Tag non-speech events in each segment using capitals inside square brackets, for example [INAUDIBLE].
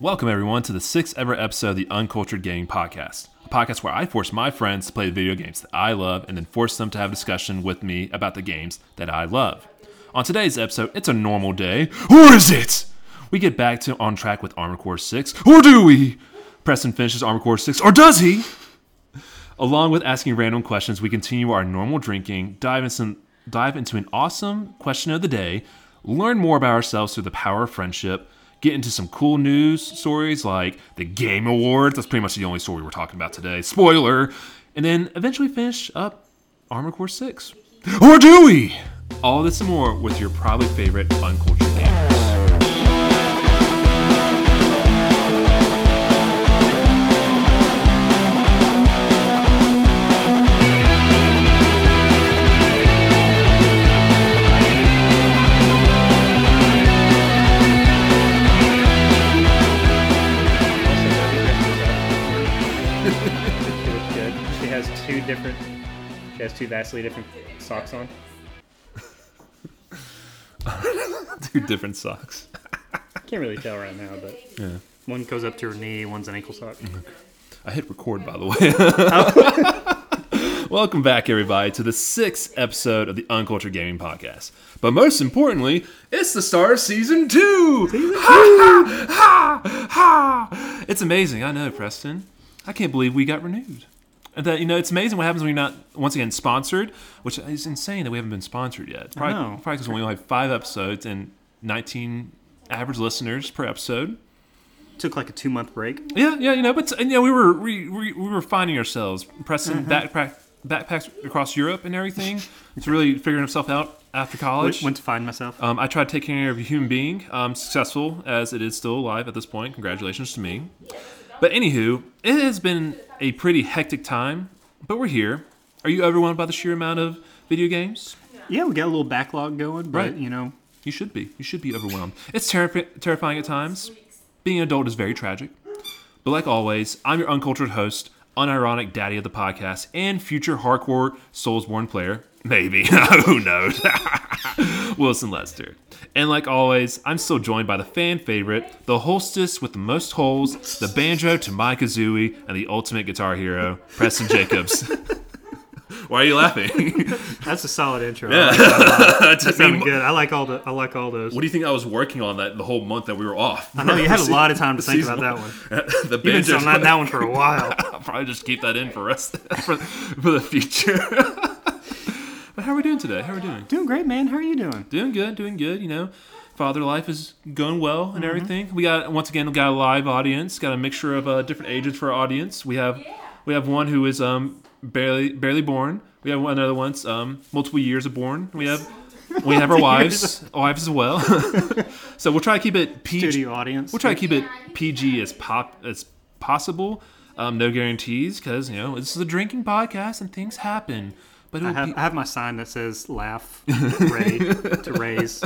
Welcome, everyone, to the sixth ever episode of the Uncultured Gaming Podcast, a podcast where I force my friends to play the video games that I love and then force them to have a discussion with me about the games that I love. On today's episode, it's a normal day, or is it? We get back to on track with Armored Core 6, or do we? Preston finishes Armored Core 6, or does he? Along with asking random questions, we continue our normal drinking, dive dive into an awesome question of the day, learn more about ourselves through the power of friendship, get into some cool news stories like the Game Awards. That's pretty much the only story we're talking about today. Spoiler. And then eventually finish up Armored Core 6. Or do we? All this and more with your probably favorite uncultured gamers. She different. She has two vastly different socks on. [LAUGHS] Two different socks. Can't really tell right now, but Yeah. one goes up to her knee, one's an ankle sock. I hit record, by the way. [LAUGHS] Welcome back, everybody, to the sixth episode of the Uncultured Gaming Podcast. But most importantly, it's the start of season two. Ha, ha, ha, ha. It's amazing. I know, Preston. I can't believe we got renewed. And that you know, it's amazing what happens when you're not once again sponsored, which is insane that we haven't been sponsored yet. It's Probably, probably because we only have five episodes and 19 average listeners per episode. Took like a two month break. Yeah, yeah, you know, but you know, we were we, we, we were finding ourselves, Preston backpack backpacks across Europe and everything. It's really figuring himself out after college. went to find myself. Um, I tried taking care of a human being, um, successful as it is still alive at this point. Congratulations to me. But anywho, it has been a pretty hectic time, but we're here. Are you overwhelmed by the sheer amount of video games? yeah, we got a little backlog going, but Right. you know, You should be. You should be overwhelmed. It's terri- terrifying at times. Being an adult is very tragic. But like always, I'm your uncultured host, unironic daddy of the podcast, and future hardcore Soulsborne player. Maybe. [LAUGHS] Who knows? [LAUGHS] Wilson Lester. And like always, I'm still joined by the fan favorite, the hostess with the most holes, the banjo to my kazooie, and the ultimate guitar hero, Preston Jacobs. [LAUGHS] Why are you laughing? that's a solid intro. I like that a lot. That took That me sounded good. I like all the. I like all those. What do you think I was working on that the whole month that we were off? I know you had a lot of time to think about that one. the You've been on that one for a while. I'll probably just keep that in for us for, for the future. But how are we doing today? How are we doing? Doing great, man. How are you doing? Doing good, doing good. You know, father life is going well and everything. We got once again we got a live audience. Got a mixture of uh, different ages for our audience. We have we have one who is um barely barely born. We have one other one's um multiple years of born. We have. [LAUGHS] We have our wives, wives as well. [LAUGHS] so we'll try to keep it PG. Studio audience. We'll try to keep it PG as pop as possible. Um, no guarantees because you know this is a drinking podcast and things happen. But I have, be, I have my sign that says "Laugh, [LAUGHS] Ray to raise."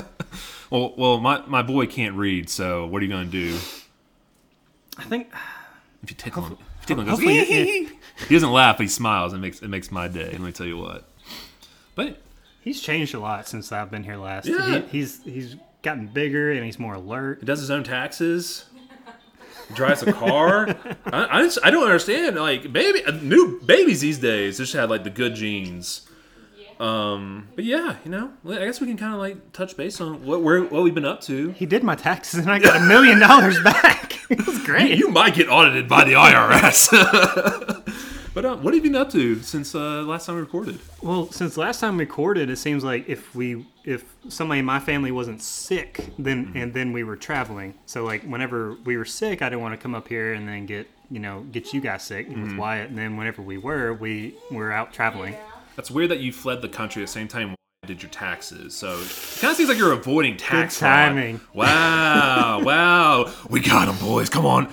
well, well, my, my boy can't read, so what are you gonna do I think if you tickle him? If you tickle him, he goes, hopefully it- he doesn't laugh, but he smiles. It makes it makes my day. Let me tell you what. But He's changed a lot since I've been here last. Yeah. He, he's he's gotten bigger and he's more alert. he does his own taxes. Drives a car. [LAUGHS] I, I, just, I don't understand. Like baby, uh, new babies these days just had like the good genes. Um, but yeah, you know, I guess we can kind of like touch base on what we're what we've been up to. He did my taxes and I got a million dollars back. [LAUGHS] It was great. You might get audited by the IRS. [LAUGHS] but uh, what have you been up to since uh, last time we recorded? Well, since last time we recorded, it seems like if we if somebody in my family wasn't sick, then and then we were traveling. So like whenever we were sick, I didn't want to come up here and then get you know get you guys sick with Wyatt. And then whenever we were, we were out traveling. That's weird that you fled the country at the same time. Did your taxes, so it kind of seems like you're avoiding tax Good fraud. timing. Wow, [LAUGHS] wow, we got him, boys. Come on,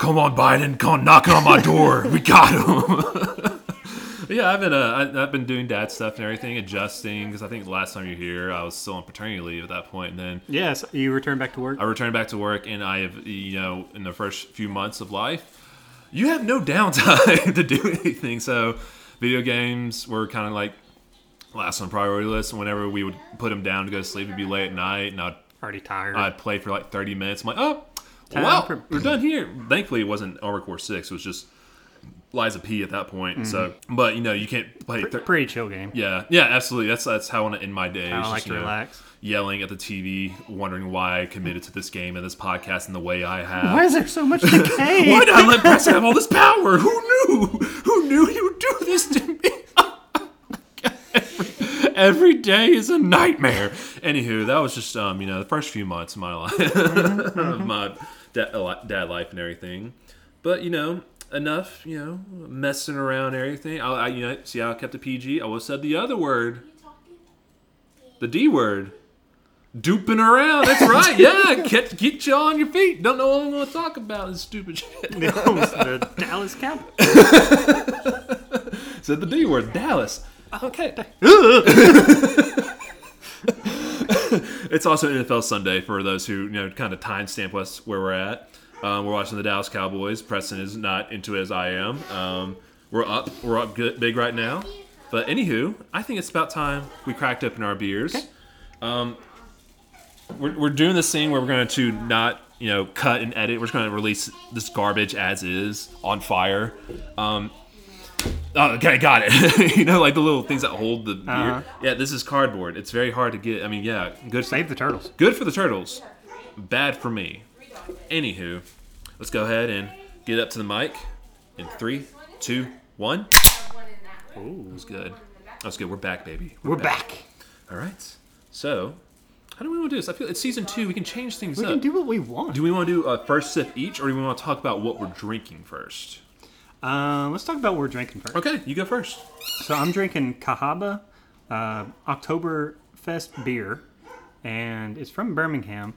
come on, Biden, come on, knocking on my door. We got him. [LAUGHS] yeah, I've been uh, I, I've been doing dad stuff and everything, adjusting because I think the last time you were here, I was still on paternity leave at that point, and then Yes, you returned back to work. I returned back to work, and I have, you know, in the first few months of life, you have no downtime [LAUGHS] to do anything. So, video games were kind of like last on priority list. And whenever we would put them down to go to sleep, it'd be late at night, and I'd, Already tired. I'd play for like 30 minutes. I'm like, oh, Time well, for- we're done here. Thankfully, it wasn't Armored Core Six. It was just Lies of P at that point. So, but you know, you can't play. Thir- Pretty chill game. yeah, yeah, absolutely. That's that's how I want to end my day. I like to know, relax. Yelling at the TV, wondering why I committed to this game and this podcast in the way I have. Why is there so much decay? [LAUGHS] Why did I let Preston have all this power? Who knew? Who knew he would do this to me? every, [LAUGHS] every day is a nightmare. Anywho, that was just um, you know, the first few months of my life, [LAUGHS] of my dad, dad life and everything. But you know, enough, you know, messing around and everything. I, I you know, see how I kept the PG. I would said the other word, the D word. Duping around, that's right. Yeah, [LAUGHS] get get you on your feet. Don't know what I'm going to talk about. This stupid shit. [LAUGHS] the Dallas Cowboys. [LAUGHS] Said the D word, Dallas. Okay. It's also NFL Sunday for those who you know kind of timestamp us where we're at. Um, we're watching the Dallas Cowboys. Preston is not into it as I am. Um, we're up. We're up good, big right now. But anywho, I think it's about time we cracked open our beers. Um, we're, we're doing this thing where we're going to not you know cut and edit. We're just going to release this garbage as is on fire. Um, Oh, okay, got it. [LAUGHS] you know, like the little things that hold the beer. Uh-huh. Yeah, this is cardboard. It's very hard to get. I mean, yeah, good. Save the turtles. Good for the turtles. Bad for me. Anywho, let's go ahead and get up to the mic in three, two, one. Ooh. That was good. That was good. We're back, baby. We're back. All right. So, how do we want to do this? I feel it's season two. We can change things We up. can do what we want. do we want to do a first sip each, or do we want to talk about what we're drinking first? Um, let's talk about what we're drinking first. Okay, you go first. So I'm drinking Cahaba uh, Oktoberfest beer, and it's from Birmingham,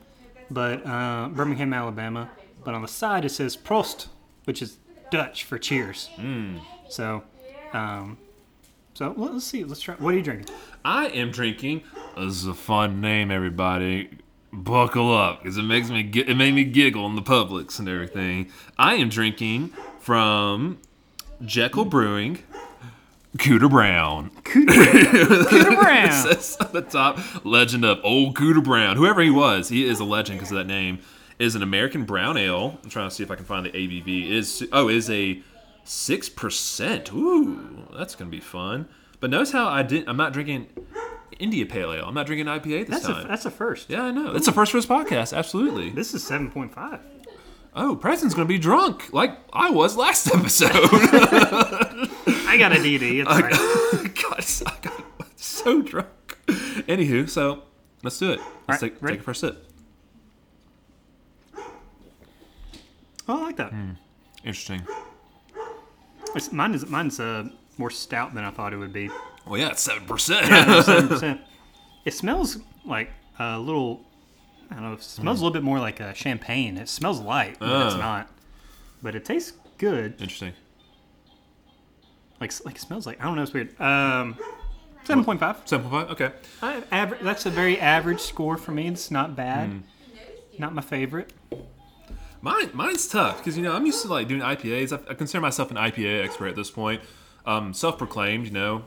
but uh, Birmingham, Alabama. But on the side it says Prost, which is Dutch for cheers. Hmm. So, um, so let's see. Let's try. What are you drinking? I am drinking. This is a fun name, everybody. Buckle up, because it makes me it made me giggle in the Publix and everything. I am drinking from Jekyll Brewing, Cooter Brown. [LAUGHS] Cooter Brown. says on the top, legend of old Cooter Brown. Whoever he was, he is a legend because of that name. Is an American brown ale. I'm trying to see if I can find the ABV. Is oh, is a six percent. Ooh, that's gonna be fun. But notice how I didn't. I'm not drinking India Pale Ale. I'm not drinking IPA this That's a time. that's a first. yeah, I know. That's a first for this podcast. Absolutely. This is seven point five. Oh, Preston's gonna be drunk like I was last [LAUGHS] episode. [LAUGHS] I got a DD. It's fine. [LAUGHS] God, I got so drunk. Anywho, so let's do it. Let's right, take, ready? take a first sip. Oh, I like that. Hmm. Interesting. It's, mine is mine's uh, more stout than I thought it would be. Well, yeah, it's seven percent. Seven percent. It smells like a little. I don't know. It smells a little bit more like a champagne. It smells light, but it's not. But it tastes good. Interesting. Like like it smells like I don't know. It's weird. Um, seven point five. Seven point five. Okay. Average. That's a very average score for me. It's not bad. Hmm. Not my favorite. Mine, mine's tough because you know I'm used to like doing IPAs. I, I consider myself an IPA expert at this point. Um, self-proclaimed. You know,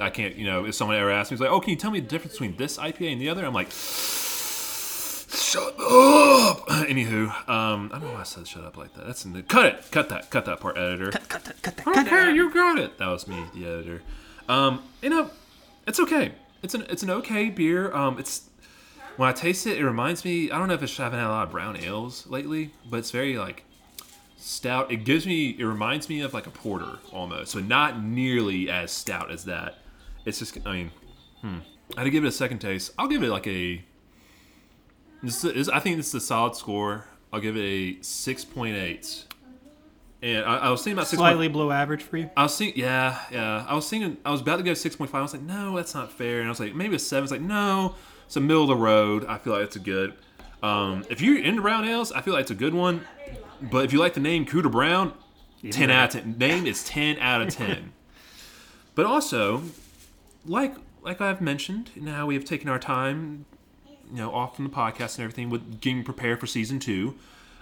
I can't. You know, if someone ever asks me, it's like, "Oh, can you tell me the difference between this IPA and the other?" I'm like, "Shut up." [CLEARS THROAT] Anywho, um, I don't know why I said "shut up" like that. That's in the, cut it. Cut that. Cut that part, editor. Cut that. Cut that. Cut Okay, that. you got it. That was me, the editor. Um, you know, it's okay. It's an it's an okay beer. Um, it's when I taste it, it reminds me. I don't know if it's I haven't had a lot of brown ales lately, but it's very like stout. It gives me. It reminds me of like a porter almost. So not nearly as stout as that. It's just. I mean, hmm. I had to give it a second taste. I'll give it like a. This is, I think this is a solid score. I'll give it a six point eight. And I, I was thinking about Slightly below average for you. I was thinking, yeah, yeah. I was thinking, I was about to go six point five. I was like, no, that's not fair. And I was like, maybe a seven. It's like, no, it's a middle of the road. I feel like it's a good. Um, if you're into brown ales, I feel like it's a good one. But if you like the name Cooter Brown, ten out of ten. Name is ten out of [LAUGHS] ten. but also, like like I've mentioned, now we have taken our time, you know, off from the podcast and everything with getting prepared for season two.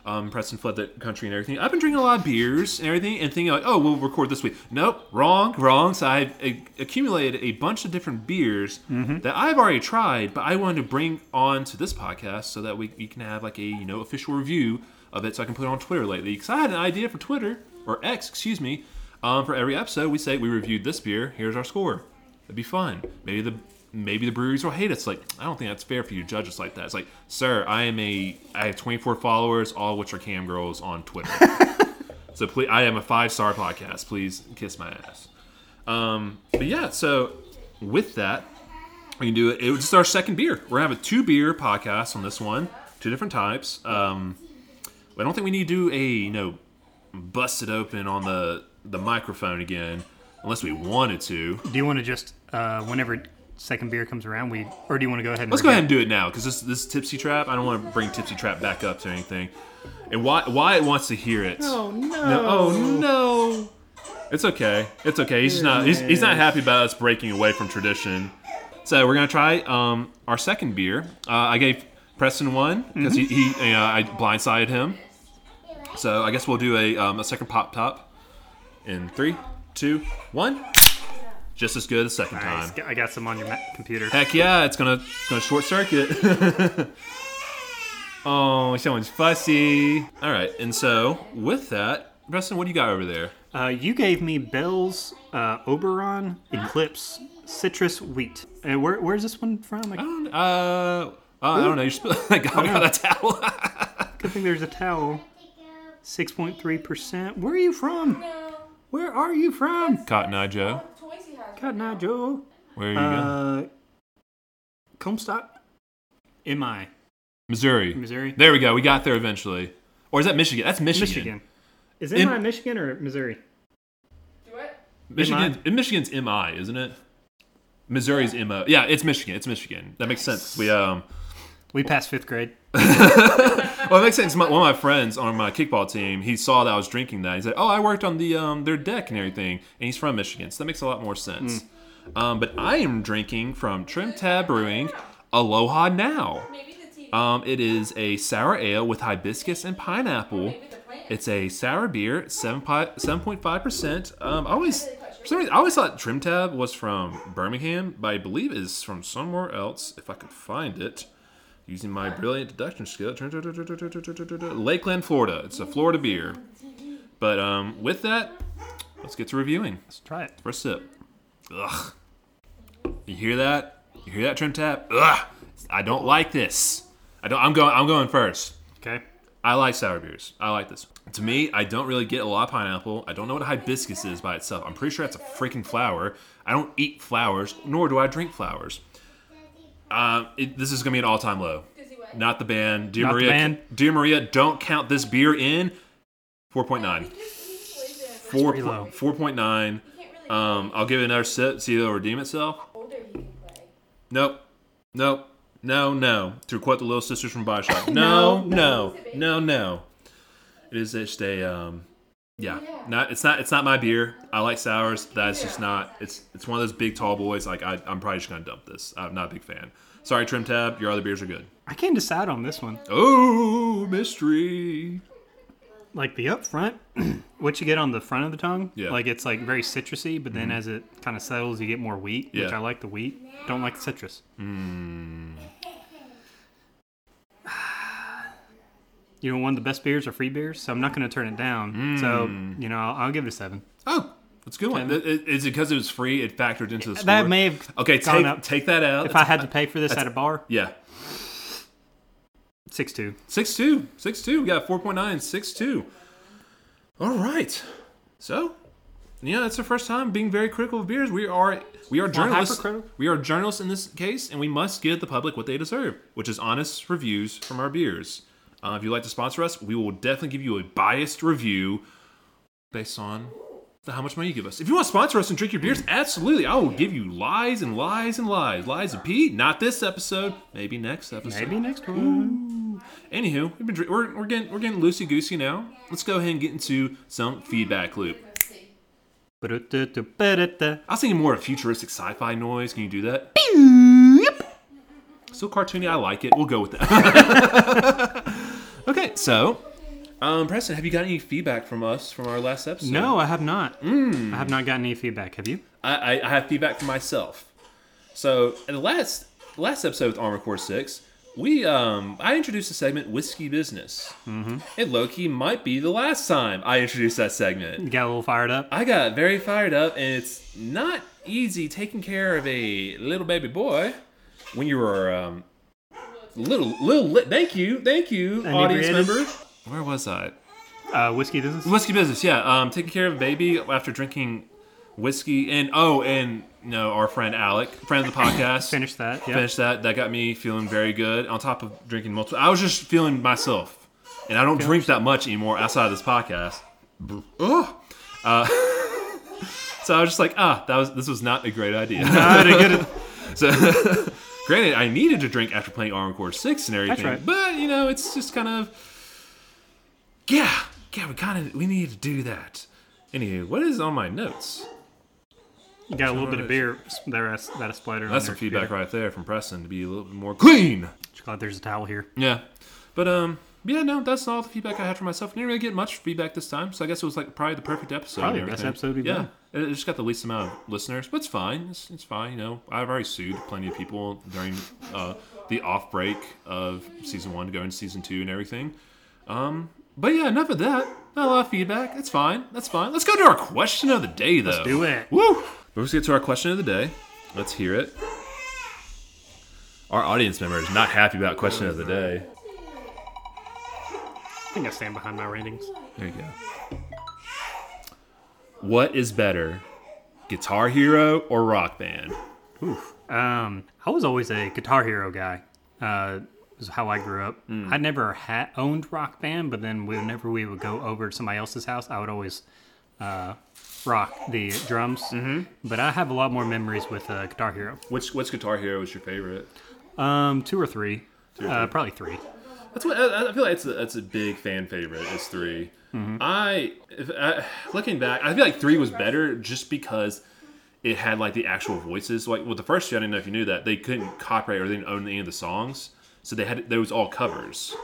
um, Preston fled the country and everything. I've been drinking a lot of beers and everything, and thinking like, oh, we'll record this week. Nope, wrong, wrong. So I've a- accumulated a bunch of different beers that I've already tried, but I wanted to bring on to this podcast so that we, we can have like a you know official review of it, so I can put it on Twitter lately. Because I had an idea for Twitter or X, excuse me. Um, for every episode, we say we reviewed this beer. Here's our score. It'd be fun. Maybe the maybe the breweries will hate us. Like I don't think that's fair for you to judge us like that. It's like, sir, I am a I have 24 followers, all of which are cam girls on Twitter. [LAUGHS] so please, I am a five star podcast. Please kiss my ass. Um, but yeah, so with that, we can do it. It was just our second beer. We're gonna have a two beer podcast on this one, two different types. Um, I don't think we need to do a you know bust it open on the the microphone again, unless we wanted to. Do you want to just uh, whenever second beer comes around, we or do you want to go ahead and Let's go review? ahead and do it now because this this tipsy trap. I don't want to bring tipsy trap back up to anything. And why why it wants to hear it. Oh no! No, oh no. It's okay. It's okay. He's just not. He's, he's not happy about us breaking away from tradition. So we're gonna try um, our second beer. Uh, I gave Preston one because he, he you know, I blindsided him. So I guess we'll do a, um, a second pop top in three, two, one. Just as good the second Nice. time. I got some on your ma- computer. Heck yeah, it's gonna it's gonna short circuit. [LAUGHS] oh, someone's fussy. All right, and so with that, Preston, what do you got over there? Uh, you gave me Bell's uh, Oberon Eclipse Citrus Wheat. And where, where's this one from? I don't. Uh, I don't know. You're [LAUGHS] I got, I got a towel. [LAUGHS] good thing there's a towel. 6.3%. Where are you from? Where are you from? Cotton Eye Joe. Cotton Eye Joe. Where are you going? Uh, Comstock? MI. Missouri. Missouri? There we go. We got there eventually. Or is that Michigan? That's Michigan. Michigan. Is In- MI Michigan or Missouri? Michigan. Michigan's MI, isn't it? Missouri's MO. Yeah, it's Michigan. It's Michigan. That makes sense. We um. We passed fifth grade. [LAUGHS] [LAUGHS] Well, it makes sense. My, one of my friends on my kickball team, he saw that I was drinking that. He said, "Oh, I worked on the um, their deck and everything," and he's from Michigan, so that makes a lot more sense. Um, but I am drinking from Trimtab Brewing, Aloha Now. Um, it is a sour ale with hibiscus and pineapple. It's a sour beer, seven seven point five percent. Um, I always, for some reason, I always thought Trimtab was from Birmingham, but I believe it is from somewhere else. If I could find it, using my brilliant deduction skill, Lakeland, Florida. It's a Florida beer. But um, with that, let's get to reviewing. Let's try it. First sip. Ugh. You hear that? You hear that, Trimtab? Ugh. I don't like this. I don't. I'm going. I'm going first. Okay. I like sour beers. I like this. To me, I don't really get a lot of pineapple. I don't know what a hibiscus is by itself. I'm pretty sure that's a freaking flower. I don't eat flowers, nor do I drink flowers. Uh, it, this is gonna be an all-time low. Not the band, dear Not the Maria. band. Dear Maria, don't count this beer in. Four point nine. Four four point nine. Um, I'll give it another sip. See if it'll redeem itself. Nope. Nope. No, no. To quote the Little Sisters from Bioshock. [LAUGHS] No, no, no, no. It is just a um, Oh, yeah. Not it's not it's not my beer. I like sours. That's just not. It's it's one of those big tall boys. Like I, I'm probably just gonna dump this. I'm not a big fan. Sorry, Trimtab. Your other beers are good. I can't decide on this one. Oh, mystery. Like the up front, [CLEARS THROAT] what you get on the front of the tongue, Yeah. like it's like very citrusy, but then mm-hmm. as it kind of settles, you get more wheat, which Yeah. I like the wheat. Don't like the citrus. Mm. You know, one of the best beers are free beers, so I'm not going to turn it down. So, hmm. you know, I'll, I'll give it a seven. Oh, that's a good one. Ten. I- I- Is it because it was free? It factored into the score. That may have Okay, take up. take that out. If I had to pay for this at a bar, yeah, six two. six two, six two. We got four point nine, six two. All right. So, yeah, that's the first time being very critical of beers. We are we are journalists. We are journalists in this case, and we must give the public what they deserve, which is honest reviews from our beers. Uh, if you'd like to sponsor us, we will definitely give you a biased review based on the, how much money you give us. If you want to sponsor us and drink your beers, absolutely, I will give you lies and lies and lies, Lies of P. Not this episode, maybe next episode. Maybe next one. Anywho, we've been we're, we're getting we're getting loosey goosey now. Let's go ahead and get into some feedback loop. I was thinking more of futuristic sci-fi noise. Can you do that? Still cartoony. I like it. We'll go with that. [LAUGHS] okay, so Um, Preston, have you got any feedback from us from our last episode? No, I have not. Mm. I have not gotten any feedback. Have you? I, I, I have feedback from myself. So in the last last episode with Armored Core Six, we um I introduced the segment Whiskey Business. Mm-hmm. And Loki might be the last time I introduced that segment. You got a little fired up. I got very fired up, and it's not easy taking care of a little baby boy when you are um little little. Li- thank you, thank you, audience Inebriated? member. Where was I? Uh, whiskey business. Whiskey business, yeah. Um, taking care of a baby after drinking whiskey, and oh, and you know our friend Alec, friend of the podcast, [COUGHS] Finish that. Yeah. finished that. That got me feeling very good. On top of drinking multiple, I was just feeling myself, and I don't drink that much anymore outside of this podcast. Ugh. Uh, [LAUGHS] so I was just like, ah, that was this was not a great idea. Not a good. [LAUGHS] [LAUGHS] So, granted, I needed to drink after playing Armored Core Six and everything, right. but you know, it's just kind of, yeah, yeah, we kind of we need to do that. Anywho, what is on my notes? You got a little bit of beer there that is splattered. That's some feedback right there from Preston to be a little bit more clean. Just glad there's a towel here. Yeah, but um, yeah, no, that's all the feedback I had for myself. Didn't really get much feedback this time, so I guess it was like probably the perfect episode. Probably the best episode we've yeah. done. It just got the least amount of listeners, but it's fine. It's, it's fine. You know, I've already sued plenty of people during uh, the off break of season one to go into season two and everything. Um, but yeah, enough of that. Not a lot of feedback. It's fine. That's fine. Let's go to our question of the day, though. Let's do it. Woo! Let's get to our question of the day. Let's hear it. Our audience member is not happy about question of the day. I think I stand behind my ratings. There you go. What is better, Guitar Hero or Rock Band? Um, I was always a Guitar Hero guy. Uh, is how I grew up. Hmm. I never had owned Rock Band, but then whenever we would go over to somebody else's house, I would always uh, rock the drums. Mm-hmm. But I have a lot more memories with uh, Guitar Hero. Which which Guitar Hero is your favorite? Um, two or three. or uh, probably three. That's what I, feel like. It's a, that's a big fan favorite. Is 3 I, if, I looking back, I feel like three was better just because it had like the actual voices. Like with the first two, I didn't know if you knew that they couldn't copyright or they didn't own any of the songs, so they had those all covers.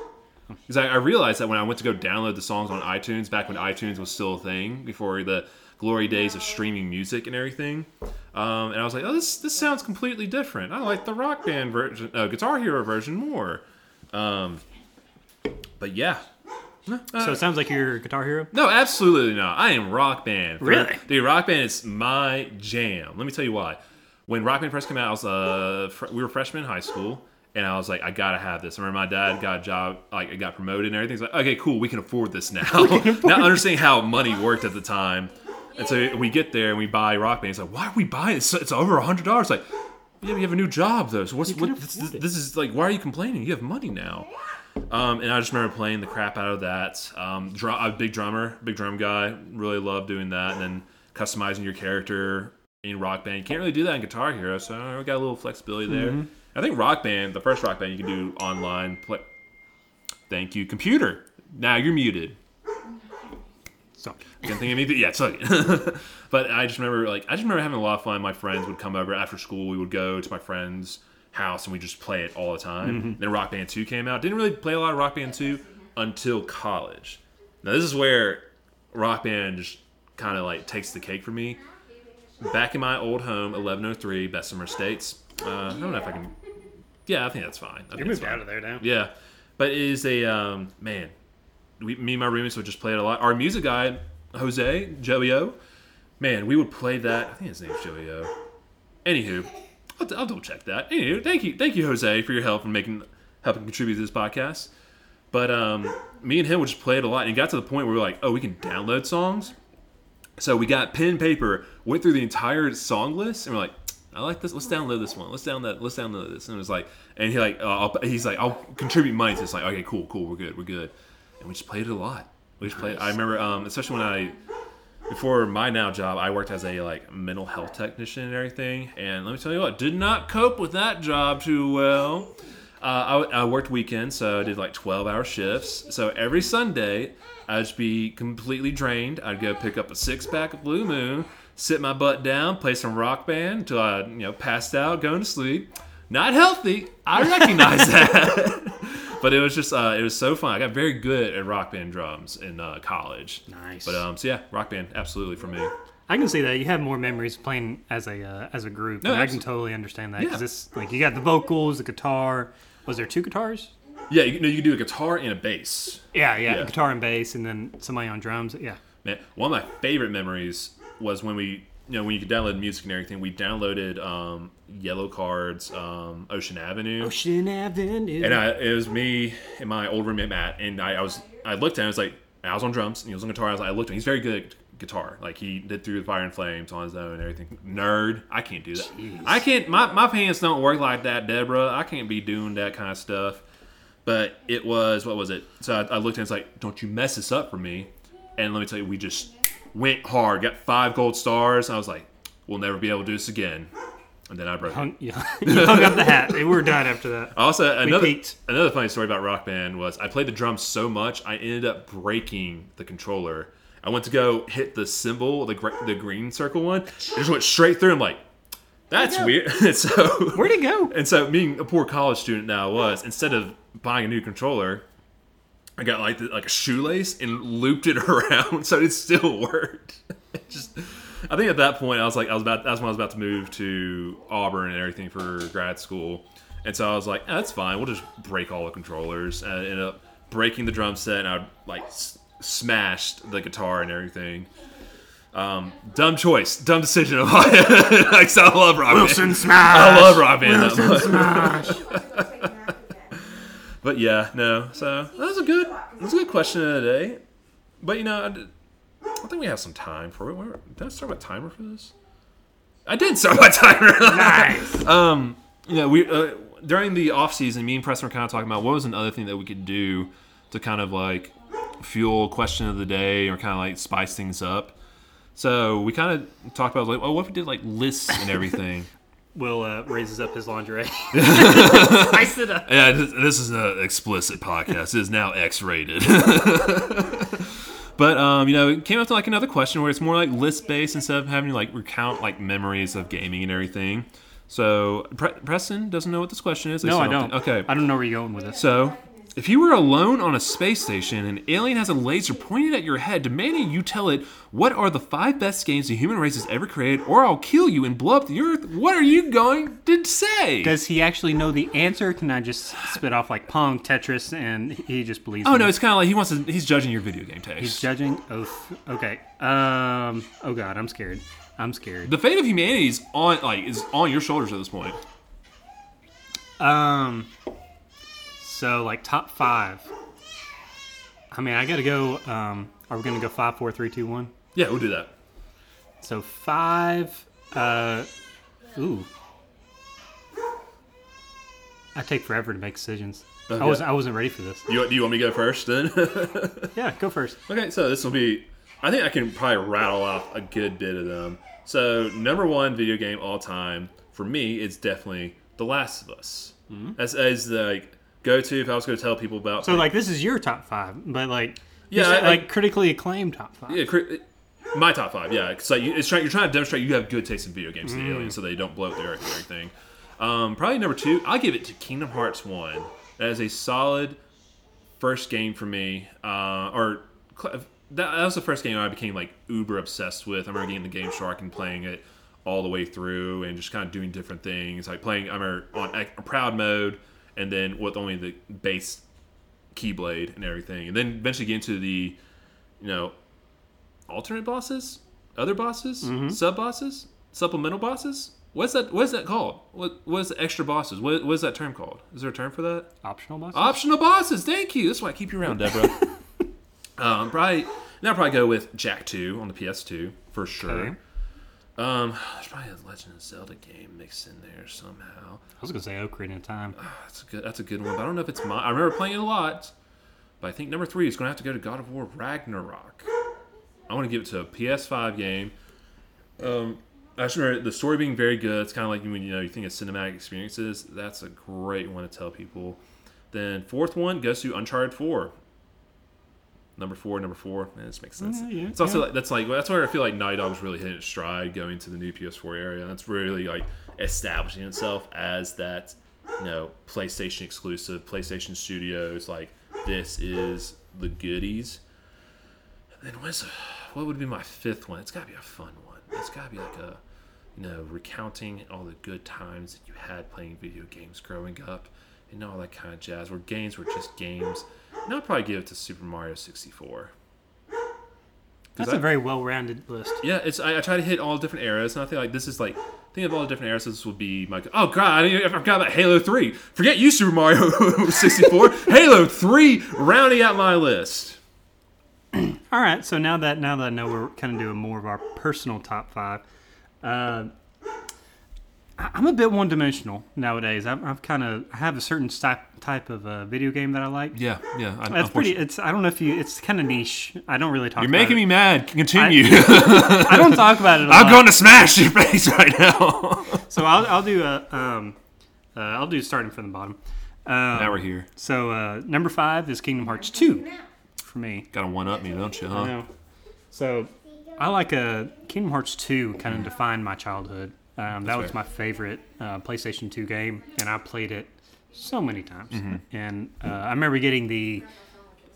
Because I, I realized that when I went to go download the songs on iTunes back when iTunes was still a thing before the glory days of streaming music and everything, um, and I was like, oh, this this sounds completely different. I like the Rock Band version, uh, Guitar Hero version more. Um, but yeah, so it sounds like you're a Guitar Hero. no, absolutely not. I am Rock Band. Really? Dude, Rock Band is my jam. Let me tell you why. When Rock Band first came out, I was uh, fr- we were freshmen in high school, and I was like, I gotta have this. I remember my dad got a job, like, it got promoted and everything. He's like, okay, cool, we can afford this now. [LAUGHS] [LAUGHS] Not understanding how money worked at the time. And so we get there and we buy Rock Band. He's like, why are we buying it? It's, it's over a hundred dollars. Like, yeah, we have a new job though. So what's what? This, this, this is like, why are you complaining? You have money now. Um, and I just remember playing the crap out of that. Um, drum, I'm a big drummer, big drum guy. Really love doing that. And then customizing your character in Rock Band. You can't really do that in Guitar Hero, so we got a little flexibility there. I think Rock Band, the first Rock Band, you can do online play. Thank you, computer. Now you're muted. So Can't think of anything. Yeah, sorry. [LAUGHS] but I just remember, like, I just remember having a lot of fun. My friends would come over after school. We would go to my friend's house and we just play it all the time. Then Rock Band 2 came out. Didn't really play a lot of Rock Band 2 until college. Now this is where Rock Band just kind of like takes the cake for me. Back in my old home, 1103 Bessemer Estates. Uh, I don't know if I can. Yeah, I think that's fine. I you moved out of there now. Yeah, but it is a um, man. We, me and my roommates would just play it a lot. Our music guy, Jose Joey O, man, we would play that. I think his name's Joey O. Anywho, I'll, I'll double check that. Anywho, thank you, thank you, Jose, for your help in making helping contribute to this podcast. But um, me and him would just play it a lot, and it got to the point where we are like, oh, we can download songs. So we got pen and paper, went through the entire song list, and we're like, I like this. Let's download this one. Let's download. Let's download this. And it was like, and he like, uh, he's like, I'll contribute money to this. Like, okay, cool, cool, we're good, we're good. And we just played it a lot. We just played. I remember, um, especially when I before my now job, I worked as a like mental health technician and everything. And let me tell you what, did not cope with that job too well. Uh, I, I worked weekends, so I did like 12 hour shifts. So every Sunday, I'd just be completely drained. I'd go pick up a six pack of Blue Moon, sit my butt down, play some rock band until I, you know, passed out, going to sleep. Not healthy. I recognize [LAUGHS] that. But it was just uh, it was so fun. I got very good at rock band drums in uh, college. Nice. But um, so yeah, rock band absolutely for me. I can see that you have more memories playing as a uh, as a group. No, and I can totally understand that because Yeah. it's like you got the vocals, the guitar. Was there two guitars? Yeah, you know you can do a guitar and a bass. Yeah, yeah, Yeah. guitar and bass, and then somebody on drums. Yeah. Man, one of my favorite memories was when we, you know, when you could download music and everything. We downloaded um, Yellowcard's um, Ocean Avenue. Ocean Avenue. And I, it was me and my old roommate Matt, and I, I was I looked at him, I was like, I was on drums and he was on guitar. I was like, I looked at him, he's very good at guitar. Like he did through the fire and flames on his own and everything. Nerd, I can't do that. I can't. My my pants don't work like that, Deborah. I can't be doing that kind of stuff. But it was what was it? So I, I looked at him, it's like, don't you mess this up for me. And let me tell you, we just went hard, got five gold stars. I was like, we'll never be able to do this again. And then I broke it. hung, [LAUGHS] you hung up the hat. We were done after that. [LAUGHS] Also, another another funny story about Rock Band was I played the drums so much I ended up breaking the controller. I went to go hit the symbol, the the green circle one, it just went straight through. I'm like, that's weird. and [LAUGHS] so Where'd it go? and so being a poor college student now was instead of buying a new controller, I got like the, like a shoelace and looped it [LAUGHS] around so it still worked. It [LAUGHS] just I think at that point I was like I was about that's when I was about to move to Auburn and everything for grad school. And so I was like, "Eh, that's fine. We'll just break all the controllers. And I ended up breaking the drum set and I like s- smashed the guitar and everything. Um, dumb choice, dumb decision of mine. [LAUGHS] like, so I love rock band. smash. I love band. that smash. But yeah, no. So that was a good, that was a good question of the day. But you know, I, did, I think we have some time for it. Where- Did I start my timer for this? I did start my [LAUGHS] timer. nice. [LAUGHS] um, you know, we uh, during the off season, me and Preston were kind of talking about what was another thing that we could do to kind of like fuel question of the day or kind of like spice things up. So we kind of talked about like, oh, what if we did like lists and everything? [LAUGHS] Will uh, raises up his lingerie. [LAUGHS] Spice it up. Yeah, this, this is an explicit podcast. It is now X-rated. [LAUGHS] but um, you know, it came up to like another question where it's more like list based instead of having to like recount like memories of gaming and everything. So Pre- Preston doesn't know what this question is. At No, I don't. think- Okay. I don't know where you're going with this. So, if you were alone on a space station and an alien has a laser pointed at your head, demanding you tell it what are the five best games the human race has ever created, or I'll kill you and blow up the Earth, what are you going to say? Does he actually know the answer? Can I just spit off like Pong, Tetris, and he just believes? oh me? no, it's kind of like he wants to. He's judging your video game taste. He's judging. Oh, okay. Um. Oh God, I'm scared. I'm scared. the fate of humanity is on like is on your shoulders at this point. Um. So like top five. I mean, I gotta go. Um. Are we gonna go five, four, three, two, one? Yeah, we'll do that. So five. Uh. Ooh. I take forever to make decisions. I wasn't. I wasn't ready for this. You, do you want me to go first then? [LAUGHS] Yeah, go first. Okay, so this will be. I think I can probably rattle off a good bit of them. So number one video game all time for me is definitely The Last of Us. As as the like, go to if I was going to tell people about. So like this is your top five, but like Yeah, said, I- I- like critically acclaimed top five. yeah, cri- my top five. Yeah, it's like you- it's trying. You're trying to demonstrate you have good taste in video games to the aliens, so they don't blow up the earth and everything. Um, probably number two. I'll give it to Kingdom Hearts One. That is a solid first game for me. Uh, or that, that was the first game I became like uber obsessed with. I remember getting the GameShark and playing it all the way through, and just kind of doing different things. Like playing, I remember on proud mode, and then with only the base keyblade and everything, and then eventually get into the, you know, alternate bosses, other bosses, sub bosses, supplemental bosses. What's that? What's that called? What the extra bosses? What what is that term called? Is there a term for that? Optional bosses. Optional bosses. Thank you. That's why I keep you around, Deborah. [LAUGHS] um, probably now I'll probably go with Jak Two on the PS2 for sure. Okay. Um, there's probably a Legend of Zelda game mixed in there somehow. I was gonna say Ocarina of Time. That's a good. That's a good one. But I don't know if it's my. I remember playing it a lot, but I think number three is going to have to go to God of War Ragnarok. I want to give it to a PS5 game. Um, I just remember the story being very good. It's kind of like when you know you think of cinematic experiences. That's a great one to tell people. Then fourth one goes to Uncharted Four. Number four, number four. Man, this makes sense. Yeah, yeah, it's also yeah. like that's like that's where I feel like Naughty Dog's really hitting stride going to the new PS4 area. That's really like establishing itself as that you know, PlayStation exclusive, PlayStation Studios. Like this is the goodies. And then what's what would be my fifth one? It's got to be a fun one. It's got to be like a you know recounting all the good times that you had playing video games growing up and all that kind of jazz. Where games were just games. And I'd probably give it to Super Mario 64. That's I- a very well-rounded list. Yeah, it's I, I try to hit all different eras, and I feel like this is like think of all the different eras. This would be my oh god, I, forgot about Halo Three. Forget you, Super Mario [LAUGHS] sixty four. Halo Three, rounding out my list. All right, so now that now that I know we're kind of doing more of our personal top five, uh, I'm a bit one-dimensional nowadays. I've, I've kind of I have a certain type type of uh, video game that I like. Yeah, yeah. I, That's pretty. It's I don't know if you. It's kind of niche. I don't really talk. You're making it. me mad. Continue. [LAUGHS] I don't talk about it. i I'm going to smash your face right now. [LAUGHS] So I'll I'll do a um, uh, I'll do starting from the bottom. Um, now we're here. So uh, number five is Kingdom Hearts two for me. Got to one up me, don't you? I Huh? know. So I like a Kingdom Hearts 2 kind of defined my childhood. Um, that was fair. my favorite uh, PlayStation 2 game, and I played it so many times. Mm-hmm. And uh, I remember getting the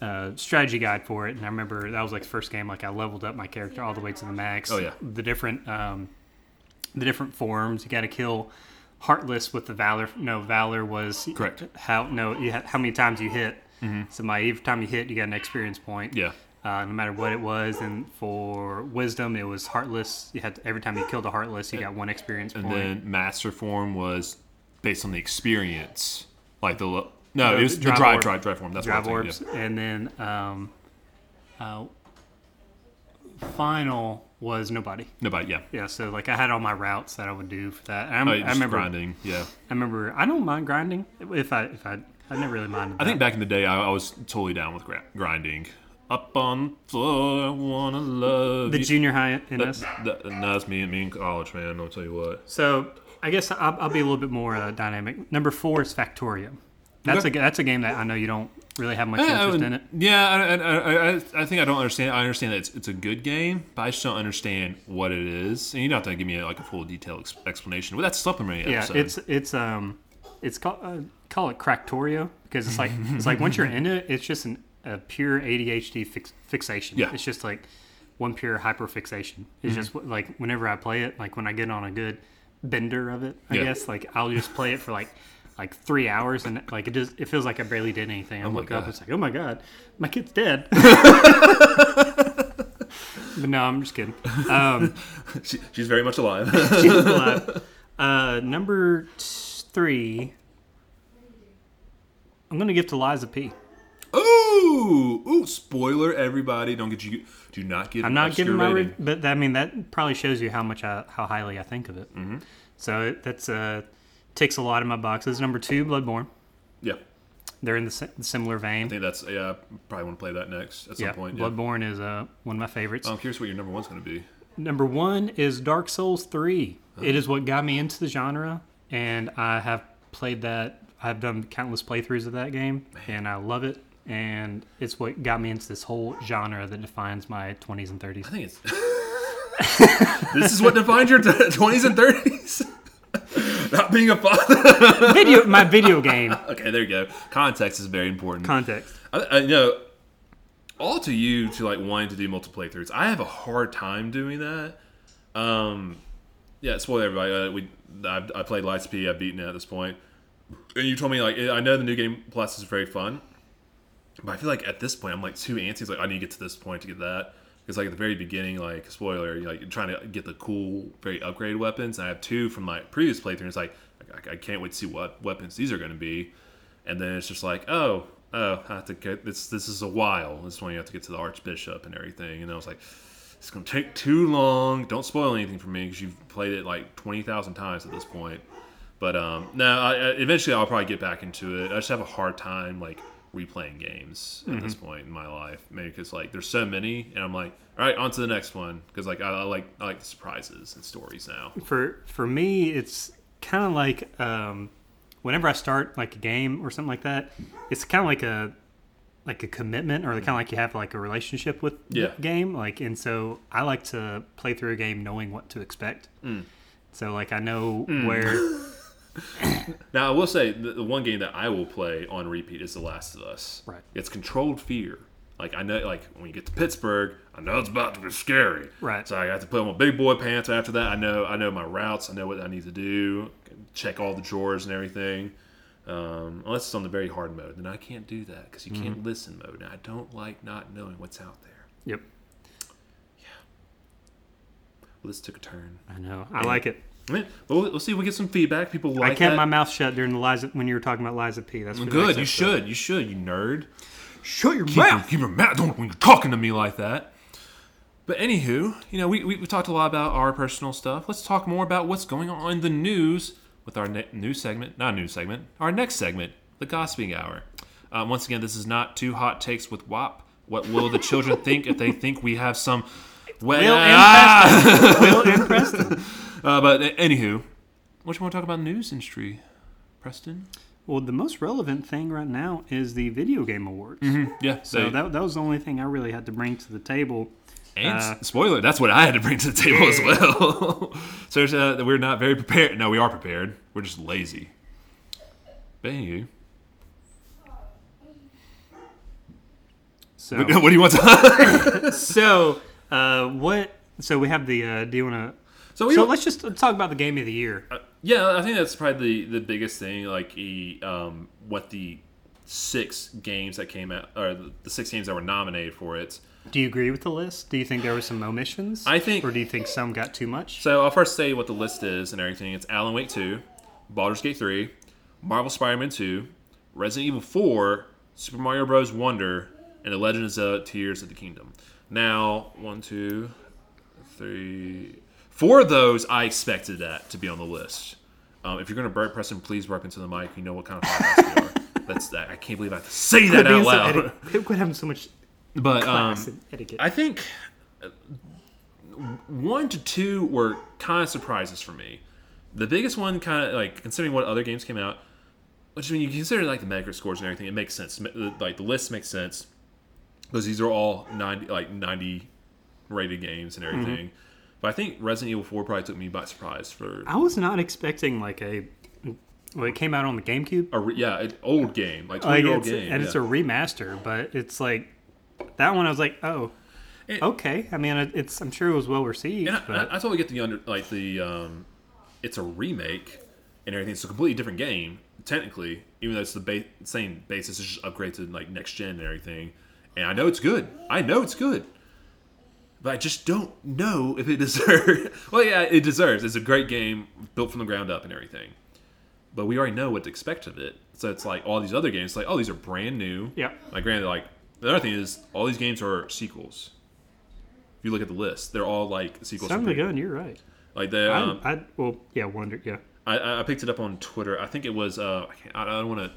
uh, strategy guide for it, and I remember that was like the first game. Like I leveled up my character all the way to the max. Oh, yeah. The different um, the different forms. You got to kill Heartless with the Valor. No, Valor was Correct. How no, you had, how many times you hit. So my every time you hit, you got an experience point Yeah. Uh, no matter what it was. And for wisdom, it was heartless. You had to, every time you killed a heartless, you got one experience And point. then master form was based on the experience, like the lo- no, The it was the drive drive orb. drive drive form. That's drive what I'm orbs, thinking, and then um, uh, final was nobody. Nobody, yeah. Yeah, so like I had all my routes that I would do for that. And Oh, I remember, grinding. Yeah. I remember, I don't mind grinding if I if I I never really minded. I think back in the day, I, I was totally down with grinding. Up on the floor, I wanna love the you. junior high in us. that, no, that's me, and me in college, man. I'll tell you what. So I guess I'll, I'll be a little bit more uh, dynamic. Number four is Factorio. That's a that's a game that I know you don't really have much I interest in it. Yeah, I, I, I, I think I don't understand. I understand that it's, it's a good game, but I just don't understand what it is. And you don't have to give me like a full detailed ex- explanation. Well, that's supplementary Yeah, episode. it's it's um it's called uh, call it Cracktorio because it's like it's like once you're in it, it's just an, a pure ADHD fix, fixation. Yeah. Mm-hmm. it's just like one pure hyperfixation. It's just like whenever I play it, like when I get on a good bender of it, I Yeah. guess like I'll just play it for like like three hours and like it just it feels like I barely did anything. I my look up, it's like oh my god, my kid's dead. [LAUGHS] but no, I'm just kidding. Um, [LAUGHS] she, she's very much alive. [LAUGHS] She's alive. Uh, number three, I'm gonna give to Lies of P. ooh, ooh! Spoiler, everybody! Don't get you. Do not get. I'm not giving my, rating. but I mean that probably shows you how much I, how highly I think of it. Mm-hmm. So it, that's uh ticks a lot of my boxes. Number two, Bloodborne. Yeah, They're in the similar vein. I think that's. Yeah, probably want to play that next at some Yeah, point. Yeah. Bloodborne is uh one of my favorites. I'm curious what your number one's going to be. Number one is Dark Souls 3. It is what got me into the genre, and I have played that. I've done countless playthroughs of that game, and I love it. And it's what got me into this whole genre that defines my 20s and 30s. I think it's. [LAUGHS] this is what defines your twenties and thirties. [LAUGHS] Not being a father. video, my video game [LAUGHS] okay, there you go. Context is very important. context. I, I you know all to you to like wanting to do multiple playthroughs. I have a hard time doing that. Um, yeah, spoiler everybody. Uh, we I, I played Lies of P. I've beaten it at this point, and you told me like I know the new game plus is very fun, but I feel like at this point I'm like too antsy. It's like I need to get to this point to get that. Because like at the very beginning, like spoiler, you're like you're trying to get the cool, very upgraded weapons. And I have two from my previous playthrough. And it's like I, I can't wait to see what weapons these are going to be. And then it's just like, oh, oh, I have to get this. This is a while. This is when you have to get to the archbishop and everything. And I was like, it's gonna take too long. Don't spoil anything for me because you've played it like twenty thousand times at this point. But um, no, I, I, eventually I'll probably get back into it. I just have a hard time like replaying games at this point in my life. Maybe because like there's so many, and I'm like, all right, on to the next one. Because like I, I like I like the surprises and stories now. For for me, it's kind of like um, whenever I start like a game or something like that, it's kind of like a like a commitment or kind of like you have like a relationship with Yeah. the game. Like, and so I like to play through a game knowing what to expect. Mm. So like I know where [LAUGHS] [COUGHS] now I will say the, the one game that I will play on repeat is The Last of Us. Right. It's controlled fear. Like I know, like when you get to Pittsburgh, I know it's about to be scary. Right. So I have to put on my big boy pants. After that, I know I know my routes. I know what I need to do. Check all the drawers and everything. Um, unless it's on the very hard mode, then I can't do that because you can't listen mode, and I don't like not knowing what's out there. Yep. Well, this took a turn. I know. I like it. Yeah, Well, we'll see if we get some feedback. People like I kept that. my mouth shut during the Liza when you were talking about Lies of P. That's for Good. You should. You should. You nerd. Shut your Keep your, mouth. keep your mouth. Don't when you're talking to me like that. But anywho, you know, we, we, we talked a lot about our personal stuff. Let's talk more about what's going on in the news with our ne- news segment. Not a new segment. Our next segment, the gossiping hour. Um, once again, this is not two hot takes with WAP. What will the children think if they think we have some? Well, Wil and [LAUGHS] ah! Wil and Preston. [LAUGHS] Uh, but uh, anywho, what you want to talk about in the news industry, Preston? Well, the most relevant thing right now is the video game awards. Yeah. So they- that, that was the only thing I really had to bring to the table. And Uh, spoiler, that's what I had to bring to the table as well. [LAUGHS] so there's, uh, we're not very prepared. No, we are prepared. We're just lazy. But anyway, So, [LAUGHS] what do you want to? [LAUGHS] so uh, what? So we have the. Uh, do you want to? So we, So let's just talk about the game of the year. yeah, I think that's probably the, the biggest thing. Like he, um, what the six games that came out, or the, the six games that were nominated for it. Do you agree with the list? Do you think there were some omissions? I think- or do you think some got too much? So I'll first say what the list is and everything. It's Alan Wake 2, Baldur's Gate 3, Marvel Spider-Man 2, Resident Evil 4, Super Mario Bros. Wonder, and The Legend of Zelda: Tears of the Kingdom. Now, one, two, three, four of those I expected that to be on the list. Um, if you're going to burp, Preston, please burp into the mic. You know what kind of podcast we are. [LAUGHS] That's that. I can't believe I have to say that out being so loud. eti- Quit having so much But class um, and etiquette. I think uh, one to two were kind of surprises for me. The biggest one, kind of like considering what other games came out, which when you consider like the Metacritic scores and everything, it makes sense. Like the list makes sense because these are all ninety like ninety rated games and Mm-hmm. But I think Resident Evil Four probably took me by surprise for I was not expecting like a. Well, it came out on the GameCube. a re- yeah an old game like twenty year old game and it's a remaster, but it's like that one. I was like, oh, It- okay. I mean, it's. I'm sure it was well received, I, but I, I totally get the under like the um, it's a remake and everything. It's a completely different game technically, even though it's the ba- same basis. It's just upgraded to like next gen and everything. And I know it's good. I know it's good, but I just don't know if it deserves. [LAUGHS] well, yeah, it deserves. It's a great game built from the ground up and everything. But we already know what to expect of it. So it's like all these other games, like oh, these are brand new. yeah. Like granted, like the other thing is all these games are sequels. If you look at the list, they're all like sequels. Some from of the gun. You're right. Like the um, I, I well, yeah, wonder, yeah. I, I picked it up on Twitter. I think it was uh, I, can't, I don't want to.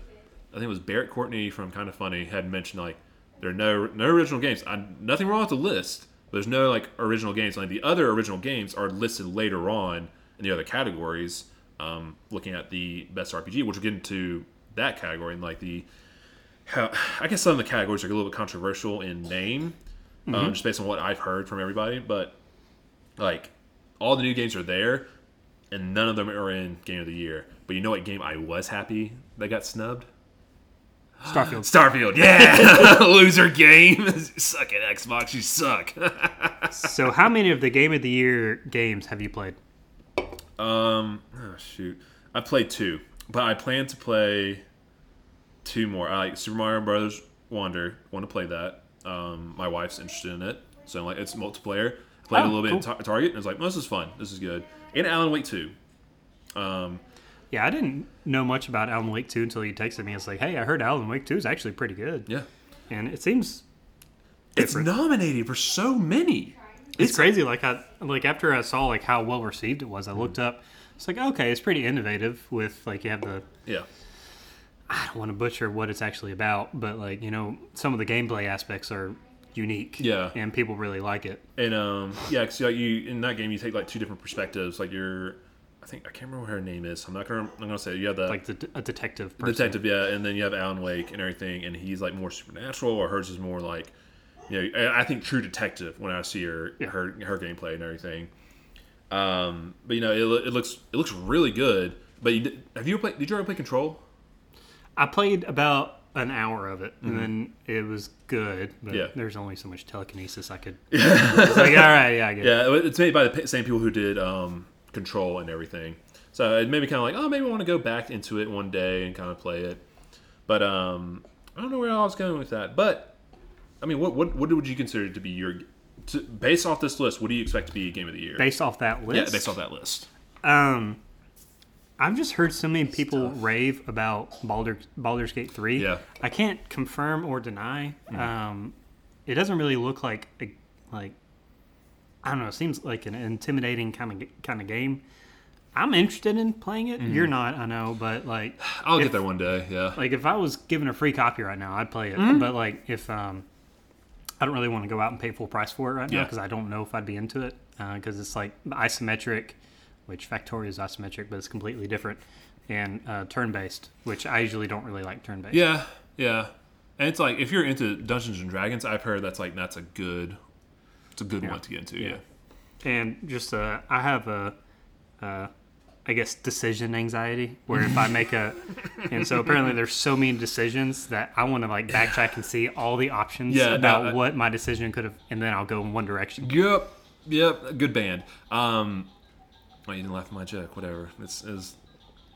I think it was Barrett Courtney from Kind of Funny had mentioned like there are no no original games. I, nothing wrong with the list. There's no like original games. Like the other original games are listed later on in the other categories. Um, looking at the best RPG, which we'll get into that category and like the how I guess some of the categories are a little bit controversial in name, um, just based on what I've heard from everybody. But like all the new games are there, and none of them are in Game of the Year. But you know what game I was happy that got snubbed? Starfield. Starfield, yeah, [LAUGHS] loser game. [LAUGHS] suck at Xbox, you suck. [LAUGHS] so, how many of the Game of the Year games have you played? um, oh shoot, I played two, but I plan to play two more. I like Super Mario Brothers Wonder. Want to play that? Um, my wife's interested in it, so like it's multiplayer. Played Oh, a little bit in. Tar- Target, and I was like, well, this is fun. This is good. And Alan Wake two. Um, Yeah, I didn't know much about Alan Wake 2 until you texted me. It's like, hey, I heard Alan Wake 2 is actually pretty good. yeah, And it seems it's nominated for so many. it's crazy. Like I like after I saw like how well received it was, I looked up. It's like okay, it's pretty innovative. With like you have the Yeah. I don't want to butcher what it's actually about, but like you know some of the gameplay aspects are unique. Yeah. and people really like it. And um, yeah, because like you in that game you take like two different perspectives. Like you're, I think I can't remember what her name is. I'm not gonna I'm gonna say it. you have the Like the, a detective. Person. detective, yeah, and then you have Alan Wake and everything, and he's like more supernatural, or hers is more like, you know, I think true detective when I see her Yeah. her her gameplay and everything. Um, but you know, it, it looks it looks really good. But you have you ever played? Did you ever play Control? I played about an hour of it, and then it was good. But Mm-hmm. Yeah. there's only so much telekinesis I could. [LAUGHS] it's like, all right, yeah, I get it. Yeah, it's made by the same people who did um, Control and everything. So it made me kind of like, oh, maybe I want to go back into it one day and kind of play it. But um, I don't know where I was going with that. But I mean, what what what would you consider to be your to, based off this list? What do you expect to be game of the year? Based off that list, yeah, based off that list. Um, I've just heard so many people rave about Baldur, Baldur's Gate three. Yeah. I can't confirm or deny. Um, it doesn't really look like a, like I don't know. It seems like an intimidating kind of kind of game. I'm interested in playing it. You're not, I know, but like [SIGHS] I'll If- get there one day. Yeah. like if I was given a free copy right now, I'd play it. Mm-hmm. But like if um, I don't really want to go out and pay full price for it right now because I don't know if I'd be into it because it's like isometric, which Factorio is isometric, but it's completely different, and uh, turn based, which I usually don't really like turn based. Yeah, yeah. And it's like if you're into Dungeons and Dragons, I've heard that's like that's a good, it's a good one to get into. Yeah. and just uh, I have a, uh, I guess decision anxiety where if I make a, [LAUGHS] and so apparently there's so many decisions that I want to like backtrack and see all the options Yeah, no, about I- what my decision could have, and then I'll go in one direction. Yep. Yep. Good band. Um. Well, you didn't laugh at my joke. Whatever. It's, it's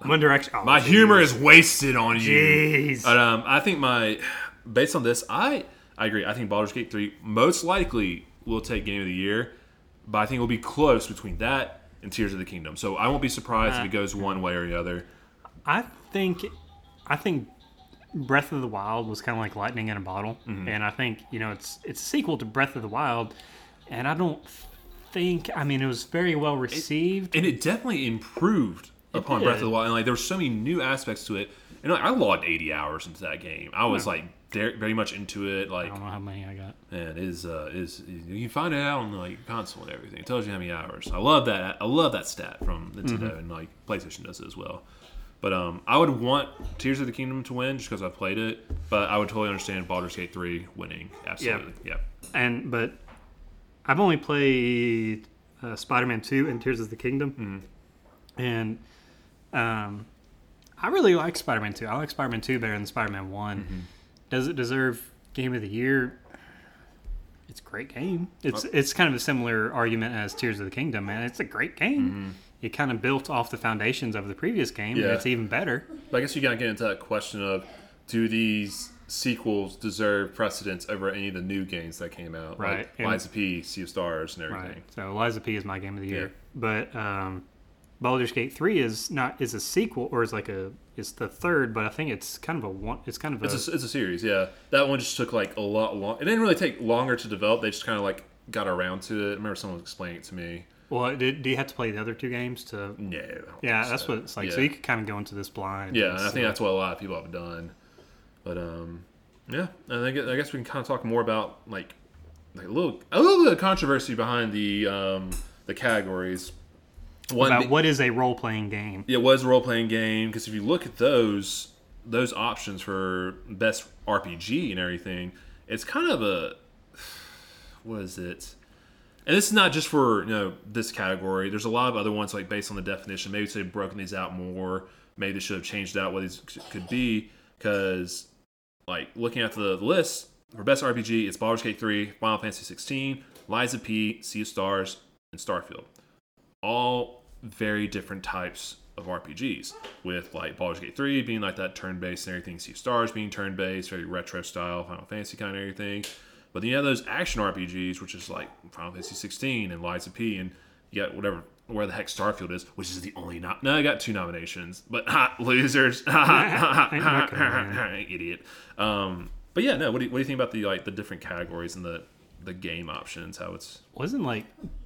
One direction. Oh, my jeez. humor is wasted on you. Jeez. But um, I think my based on this, I I agree. I think Baldur's Gate three most likely will take Game of the Year, but I think it'll be close between that and Tears of the Kingdom. So I won't be surprised if it goes one way or the other. I think, I think Breath of the Wild was kind of like lightning in a bottle, Mm-hmm. and I think you know it's it's a sequel to Breath of the Wild, and I don't think I mean it was very well received. and it definitely improved upon did. Breath of the Wild. And like there were so many new aspects to it, and like I logged eighty hours into that game. I was like very, much into it. Like I don't know how many I got. man, it is uh, is you can find it out on like console and everything. It tells you how many hours. I love that. I love that stat from Nintendo and like PlayStation does it as well. But um, I would want Tears of the Kingdom to win just because I've played it. But I would totally understand Baldur's Gate three winning. Absolutely, yeah. And but I've only played uh, Spider-Man Two and Tears of the Kingdom, Mm-hmm. and um, I really like Spider-Man Two. I like Spider-Man Two better than Spider-Man One. Mm-hmm. Does it deserve Game of the Year? It's a great game. It's it's kind of a similar argument as Tears of the Kingdom, man. It's a great game. Mm-hmm. It kind of built off the foundations of the previous game, and it's even better. But I guess you gotta get into that question of do these sequels deserve precedence over any of the new games that came out, Right, Like and- Lies P, Sea of Stars, and everything. Right. So Lies of P is my game of the year. Yeah. But um, Baldur's Gate Three is not is a sequel or is like a it's the third, but I think it's kind of a one. It's kind of a, It's a, it's a series, yeah. That one just took like a lot long. It didn't really take longer to develop. They just kind of like got around to it. I remember someone was explaining it to me. well. Do, do you have to play the other two games to? No. Yeah, think that's what it's like. Yeah. So you could kind of go into this blind. Yeah, I think that's what a lot of people have done. But um, yeah, and I guess, I guess we can kind of talk more about like like a little a little bit of controversy behind the um the categories. One, about what is a role playing game. it was a role playing game because if you look at those those options for best RPG and everything, it's kind of a [SIGHS] what is it? And this is not just for you know this category. There's a lot of other ones like based on the definition. Maybe they've broken these out more. Maybe they should have changed out what these could be because like looking at the list for best RPG, it's Baldur's Gate 3, Final Fantasy 16, Lies of P, Sea of Stars, and Starfield all very different types of RPGs. With like Baldur's Gate 3 being like that turn based and everything, Sea of Stars being turn based, very retro style, Final Fantasy kind of everything. But then you have those action RPGs, which is like Final Fantasy 16 and Lies of P, and you got whatever where the heck Starfield is, which is the only not. No, I got two nominations, but [LAUGHS] ha, losers, [LAUGHS] [LAUGHS] idiot. Um, but yeah, no. What do you, what do you think about the like the different categories and the the game options? How it's Wasn't like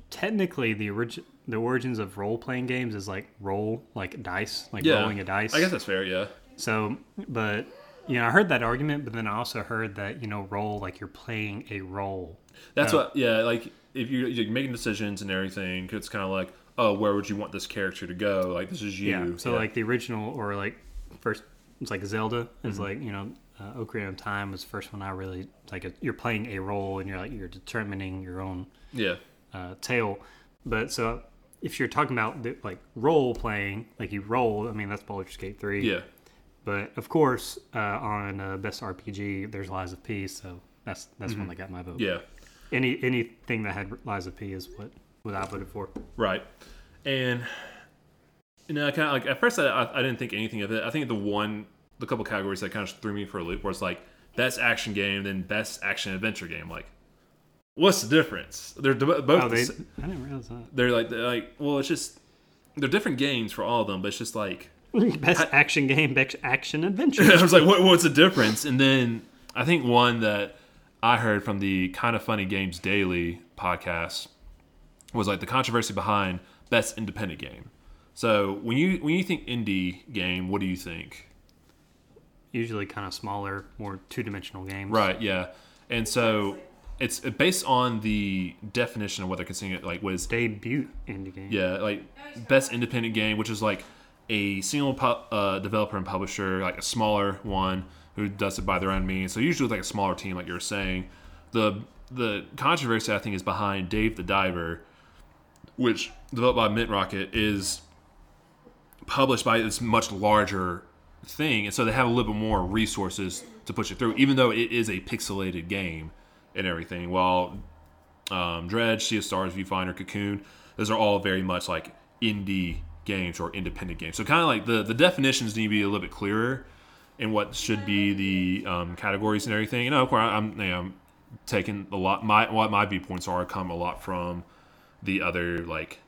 technically the origin the origins of role playing games is like roll like dice like yeah, rolling a dice. I guess that's fair. Yeah. So, but you know, I heard that argument, but then I also heard that you know, role like you're playing a role. That's Oh. what, yeah. Like if you, you're making decisions and everything, it's kind of like, oh, where would you want this character to go? Like this is you. Yeah. So like the original or like first, it's like Zelda is Mm-hmm. like you know, uh, Ocarina of Time was the first one I really like. A, you're playing a role and you're like you're determining your own yeah, uh, tale. But so if you're talking about the, like role playing, like you roll, I mean that's Baldur's Gate three. Yeah. But of course, uh, on uh, best RPG, there's Lies of P, so that's that's one that got my vote. Mm-hmm. Yeah. Any anything that had Lies of P is what what I voted for. Right. And you know, kind of like at first I, I I didn't think anything of it. I think the one, the couple categories that kind of threw me for a loop was like best action game, then best action adventure game. Like, what's the difference? They're de- both. Oh, the they, s- I didn't realize that. they're like they're like well, it's just they're different games for all of them, but it's just like [LAUGHS] Best action game, best action adventure. [LAUGHS] I was like, what, what's the difference? And then I think one that I heard from the Kind of Funny Games Daily podcast was like the controversy behind best independent game. So when you when you think indie game, what do you think? Usually kind of smaller, more two dimensional games. Right, yeah. And so it's based on the definition of what they're considering it like was Debut indie game. Yeah, like best independent game, which is like a single pu- uh, developer and publisher, like a smaller one who does it by their own means. So usually with like a smaller team, like you were saying. The the controversy I think is behind Dave the Diver, which developed by Mint Rocket is published by this much larger thing, and so they have a little bit more resources to push it through, even though it is a pixelated game and everything. While um, Dredge, Sea of Stars, Viewfinder, Cocoon, those are all very much like indie games or independent games. So kind of like the the definitions need to be a little bit clearer in what should be the um, categories and everything. You know, of course, I'm you know, I'm taking a lot. My what my viewpoints are come a lot from the other like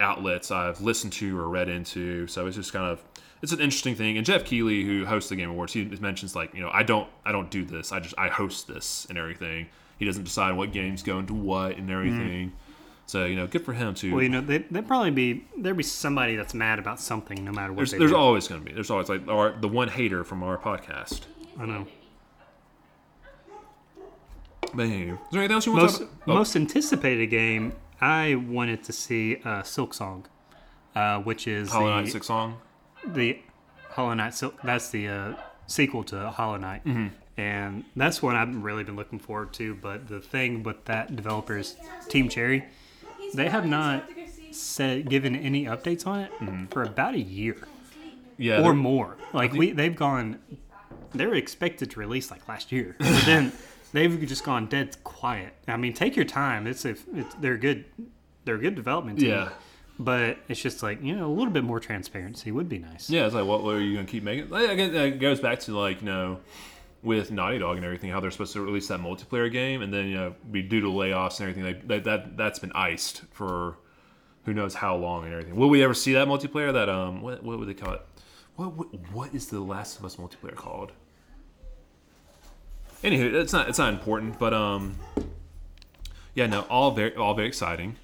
outlets I've listened to or read into. So it's just kind of it's an interesting thing. And Geoff Keighley, who hosts the Game Awards, he mentions like you know I don't I don't do this. I just I host this and everything. He doesn't decide what games go into what and everything. So you know, good for him too. Well, you know, they, there'd probably be there'd be somebody that's mad about something, no matter what there's they there's always going to be. There's always like our, the one hater from our podcast. I know. But anyway, is there anything else you want Most to talk about? Oh, most anticipated game I wanted to see uh, Silk Song, uh, which is Hollow Knight Silk Song. the Hollow Knight Silk. That's the uh, sequel to Hollow Knight, Mm-hmm. And that's what I've really been looking forward to. But the thing with that developers, Team Cherry, they have not said given any updates on it Mm-hmm. for about a year Yeah, or more. Like we, they've gone. They were expected to release like last year, but then [LAUGHS] they've just gone dead quiet. I mean, take your time. It's if it's, they're good. They're a good development team. Yeah. But it's just like you know a little bit more transparency would be nice. Yeah, it's like, what, what are you going to keep making? Like, I guess it goes back to like, you know, with Naughty Dog and everything, how they're supposed to release that multiplayer game, and then you know, be due to layoffs and everything. Like that, that that's been iced for who knows how long and everything. Will we ever see that multiplayer? That um, what what would they call it? What what, what is the Last of Us multiplayer called? Anywho, it's not it's not important, but um, yeah, no, all very all very exciting.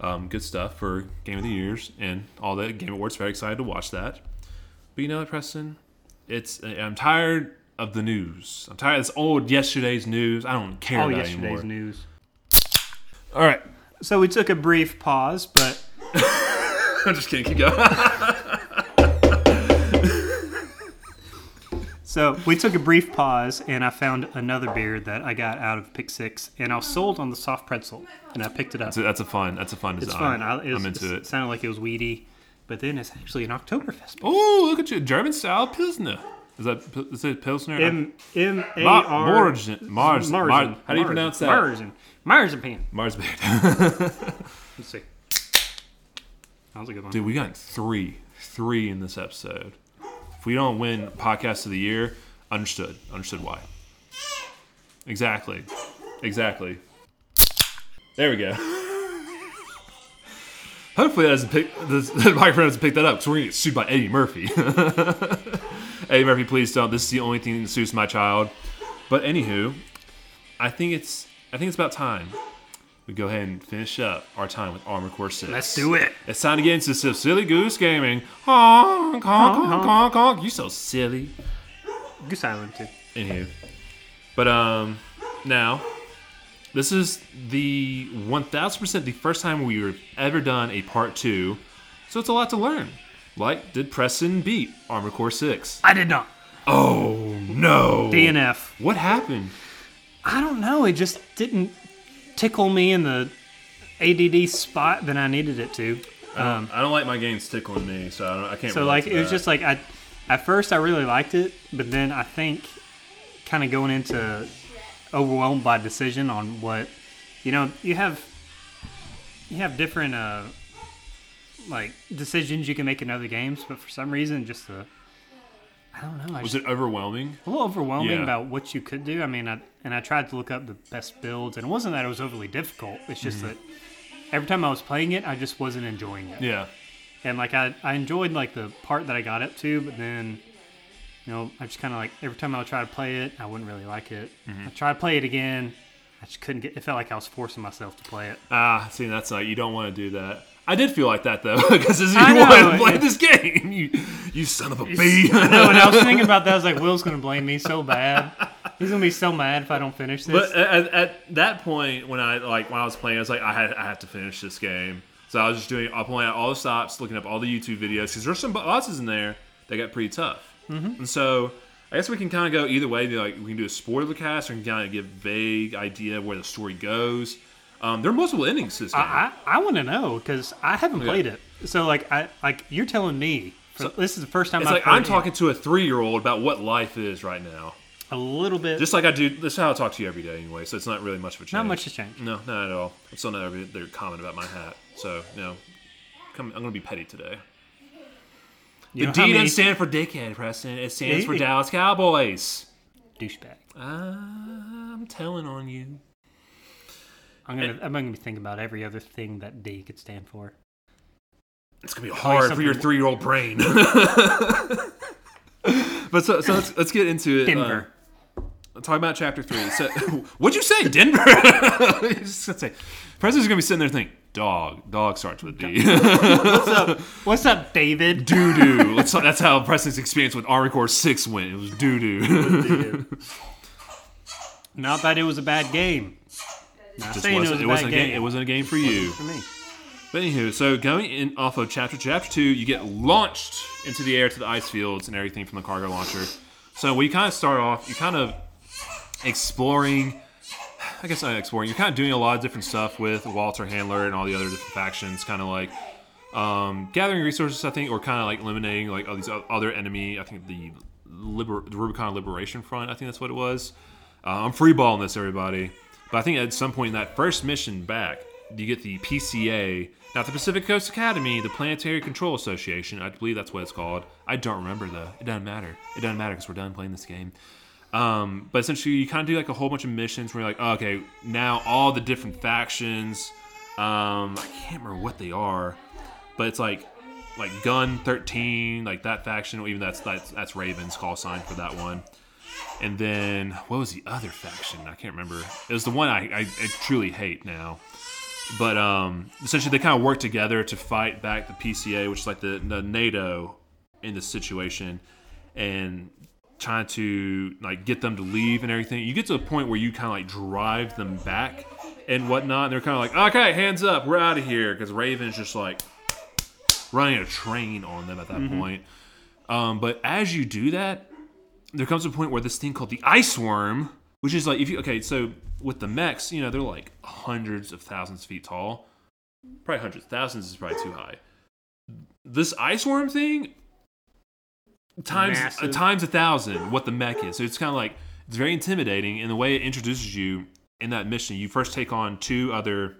Um, good stuff for Game of the Years and all the Game Awards. Very excited to watch that. But you know Preston? It's I'm tired of the news. I'm tired of this old yesterday's news. I don't care All about yesterday's anymore. news. All right, So we took a brief pause, but [LAUGHS] I'm just kidding. Keep going. [LAUGHS] so we took a brief pause, and I found another beer that I got out of Pick Six, and I was sold on the soft pretzel, and I picked it up. So that's a fun. That's a fun design. It's fun. I, it was, I'm into it it. sounded like it was weedy, but then it's actually an Oktoberfest. beer. Oh, look at you, German style pilsner. Is that is it pilsner? M M A R Margin, Mars, Margin. How do you pronounce that? Margin. Marzipan. Marsbeard. [LAUGHS] Let's see. That was a good one. Dude, we got three, three in this episode. If we don't win podcast of the year, understood, understood why. Exactly, exactly. There we go. [LAUGHS] Hopefully that doesn't pick this, [LAUGHS] the microphone doesn't pick that up because we're gonna get sued by Eddie Murphy. Eddie Murphy, please don't. This is the only thing that suits my child. But anywho, I think it's I think it's about time we go ahead and finish up our time with Armored Core Six. Let's do it. It's time to get into some silly goose gaming. Honk, honk, honk, honk, honk. You so silly. Goose Island too. Anywho, but um, now this is the one thousand percent the first time we have ever done a part two, so it's a lot to learn. Like, did Preston beat Armored Core Six? I did not. Oh no! DNF. What happened? I don't know. It just didn't tickle me in the ADD spot that I needed it to. I don't, I don't like my games tickling me, so I, don't, I can't. So like it was just like I, at first I really liked it, but then I think, kind of going into overwhelmed by decision on what, you know, you have, you have different uh, like decisions you can make in other games, but for some reason just the, I don't know, I was just, it overwhelming? a little overwhelming Yeah. about what you could do. I mean, I and I tried to look up the best builds, and it wasn't that it was overly difficult. It's just Mm-hmm. that every time I was playing it, I just wasn't enjoying it Yeah, and like I, I enjoyed like the part that I got up to, but then you know I just kind of like every time I would try to play it, I wouldn't really like it. Mm-hmm. I tried to play it again, I just couldn't get. It felt like I was forcing myself to play it. ah, see, that's like you don't want to do that. I did feel like that though, [LAUGHS] because you I [LAUGHS] know, wanted to play this game. You, you son of a bee. no, and I was thinking about that. I was like, Wil's gonna blame me so bad. He's gonna be so mad if I don't finish this. But at, at that point, when I like when I was playing, I was like, I had I have to finish this game. So I was just doing, I'm pulling out all the stops, looking up all the YouTube videos because there's some bosses in there that got pretty tough. Mm-hmm. And so I guess we can kind of go either way. Like we can do a spoiler cast, or we can kind of give vague idea of where the story goes. Um, there are multiple endings to this game. I I, I want to know because I haven't played it. So like I like you're telling me. For, this is the first time it's I've like I'm it. talking to a three year old about what life is right now. a little bit. Just like I do. This is how I talk to you every day anyway. So it's not really much of a change. not much has changed. No, not at all. I'm still not every they're comment about my hat. So, you know, come, I'm going to be petty today. You The D doesn't stand for dickhead, Preston. It stands for Dallas Cowboys. douchebag? I'm telling on you. I'm gonna I'm gonna be thinking about every other thing that D could stand for. It's going to be you hard for your three year old brain. [LAUGHS] but so, so let's, let's get into it. Denver. Uh, talk about chapter three. So, [LAUGHS] what'd you say, Denver? [LAUGHS] Just gonna say, Preston's going to be sitting there thinking, dog. Dog starts with D. What's up? What's up, David? doo doo. That's that's how Preston's experience with Armored Core Six went. It was doo doo. Not that it was a bad game. Just saying it was wasn't, a it wasn't a game. It wasn't a game for you. for me. But anywho, so going in off of chapter chapter two, you get launched into the air to the ice fields and everything from the cargo launcher. So we kind of start off. You kind of exploring. I guess not exploring. You're kind of doing a lot of different stuff with Walter Handler and all the other different factions. Kind of like um, gathering resources, I think, or kind of like eliminating like all these other enemy. I think the Liber- the Rubicon Liberation Front. I think that's what it was. Uh, I'm freeballing this, everybody. But I think at some point in that first mission back, you get the PCA, not the Pacific Coast Academy, the Planetary Control Association. I believe that's what it's called. I don't remember though. It doesn't matter. It doesn't matter because we're done playing this game. Um, but essentially, you kind of do like a whole bunch of missions where you're like, oh, okay, now all the different factions. Um, I can't remember what they are, but it's like like Gun 13, like that faction. Even that's that's that's Raven's call sign for that one. And then what was the other faction? I can't remember. It was the one I, I, I truly hate now. But um, essentially, they kind of work together to fight back the PCA, which is like the, the NATO in this situation, and trying to like get them to leave and everything. You get to a point where you kind of like drive them back and whatnot. And they're kind of like, okay, hands up, we're out of here, because Raven's just like running a train on them at that point. Um, but as you do that, there comes a point where this thing called the ice worm, which is like if you okay, so with the mechs, you know, they're like hundreds of thousands of feet tall. Probably hundreds, thousands is probably too high. This ice worm thing times uh, times a thousand what the mech is. So it's kind of like it's very intimidating in the way it introduces you in that mission. You first take on two other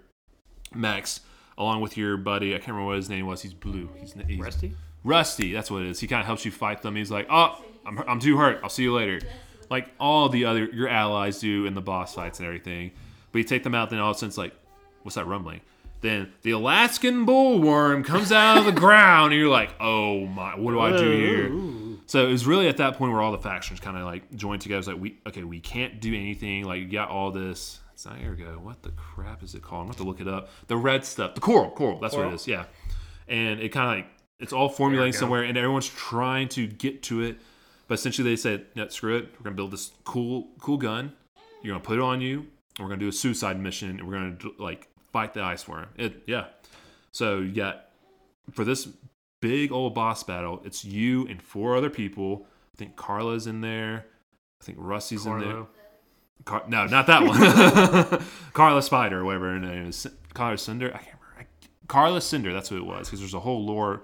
mechs along with your buddy. I can't remember what his name was. He's blue. He's, he's Rusty? Rusty, that's what it is. He kind of helps you fight them. He's like, oh, I'm, I'm too hurt. I'll see you later. Like all the other your allies do in the boss fights and everything. But you take them out, then all of a sudden it's like, what's that rumbling? Then the Alaskan bullworm comes out of the [LAUGHS] ground, and you're like, oh my, what do I do here? So it was really at that point where all the factions kind of like joined together. It's like, we okay, we can't do anything. Like you got all this. It's not Ergo. What the crap is it called? I'm gonna have to look it up. The red stuff, the coral, coral. That's what it is. Yeah, and it kind of like it's all formulating somewhere, and everyone's trying to get to it. But essentially, they said, "No, screw it. We're gonna build this cool, cool gun. You're gonna put it on you. And we're gonna do a suicide mission, and we're gonna like fight the ice worm." It, yeah. So you got for this big old boss battle, it's you and four other people. I think Carla's in there. I think Rusty's in there. Car- no, not that one. [LAUGHS] Carla Spider, or whatever her name is. Carla Cinder. I can't remember. I, Carla Cinder. That's who it was because there's a whole lore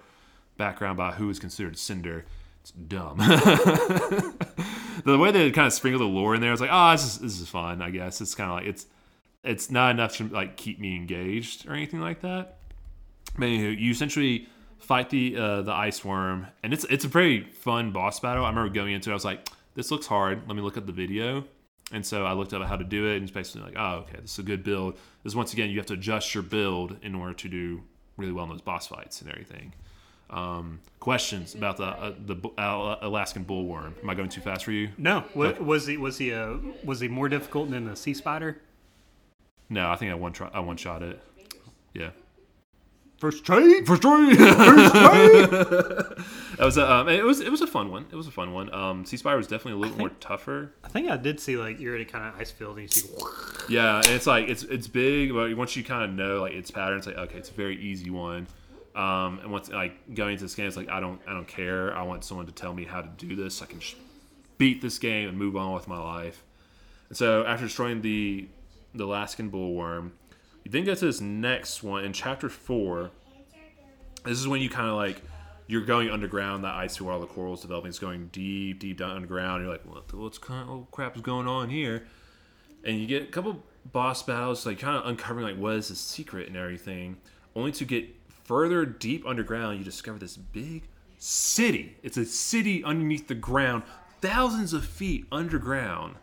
background about who is considered Cinder. It's dumb. [LAUGHS] the way they kind of sprinkle the lore in there, I was like, oh, this is, this is fun. I guess it's kind of like it's it's not enough to like keep me engaged or anything like that. But anywho, you essentially fight the uh, the ice worm, and it's it's a very fun boss battle. I remember going into it, I was like, this looks hard. Let me look at the video. And so I looked up how to do it, and it's basically like, oh, okay, this is a good build. This once again, you have to adjust your build in order to do really well in those boss fights and everything. Um, questions about the uh, the uh, Alaskan bullworm? Am I going too fast for you? No. Was, was he was he uh, was he more difficult than the sea spider? No, I think I one try, I one shot it. Yeah. First trade. First trade. First [LAUGHS] trade. that was a, um, it was it was a fun one. It was a fun one. Um, Sea Spider was definitely a little more tougher. I think I did see like you're in a kind of ice field and you see. Yeah, and it's like it's it's big, but once you kind of know like its pattern, it's like okay, it's a very easy one. Um, and once like going into this game, it's like I don't I don't care. I want someone to tell me how to do this. I can beat this game and move on with my life. And so after destroying the the Alaskan bullworm, you then go to this next one in chapter four. This is when you kind of like you're going underground. That ice where all the corals developing is going deep, deep down underground. You're like, what, what's kind of crap is going on here? And you get a couple boss battles, like kind of uncovering like what is the secret and everything, only to get further deep underground, you discover this big city. It's a city underneath the ground, thousands of feet underground,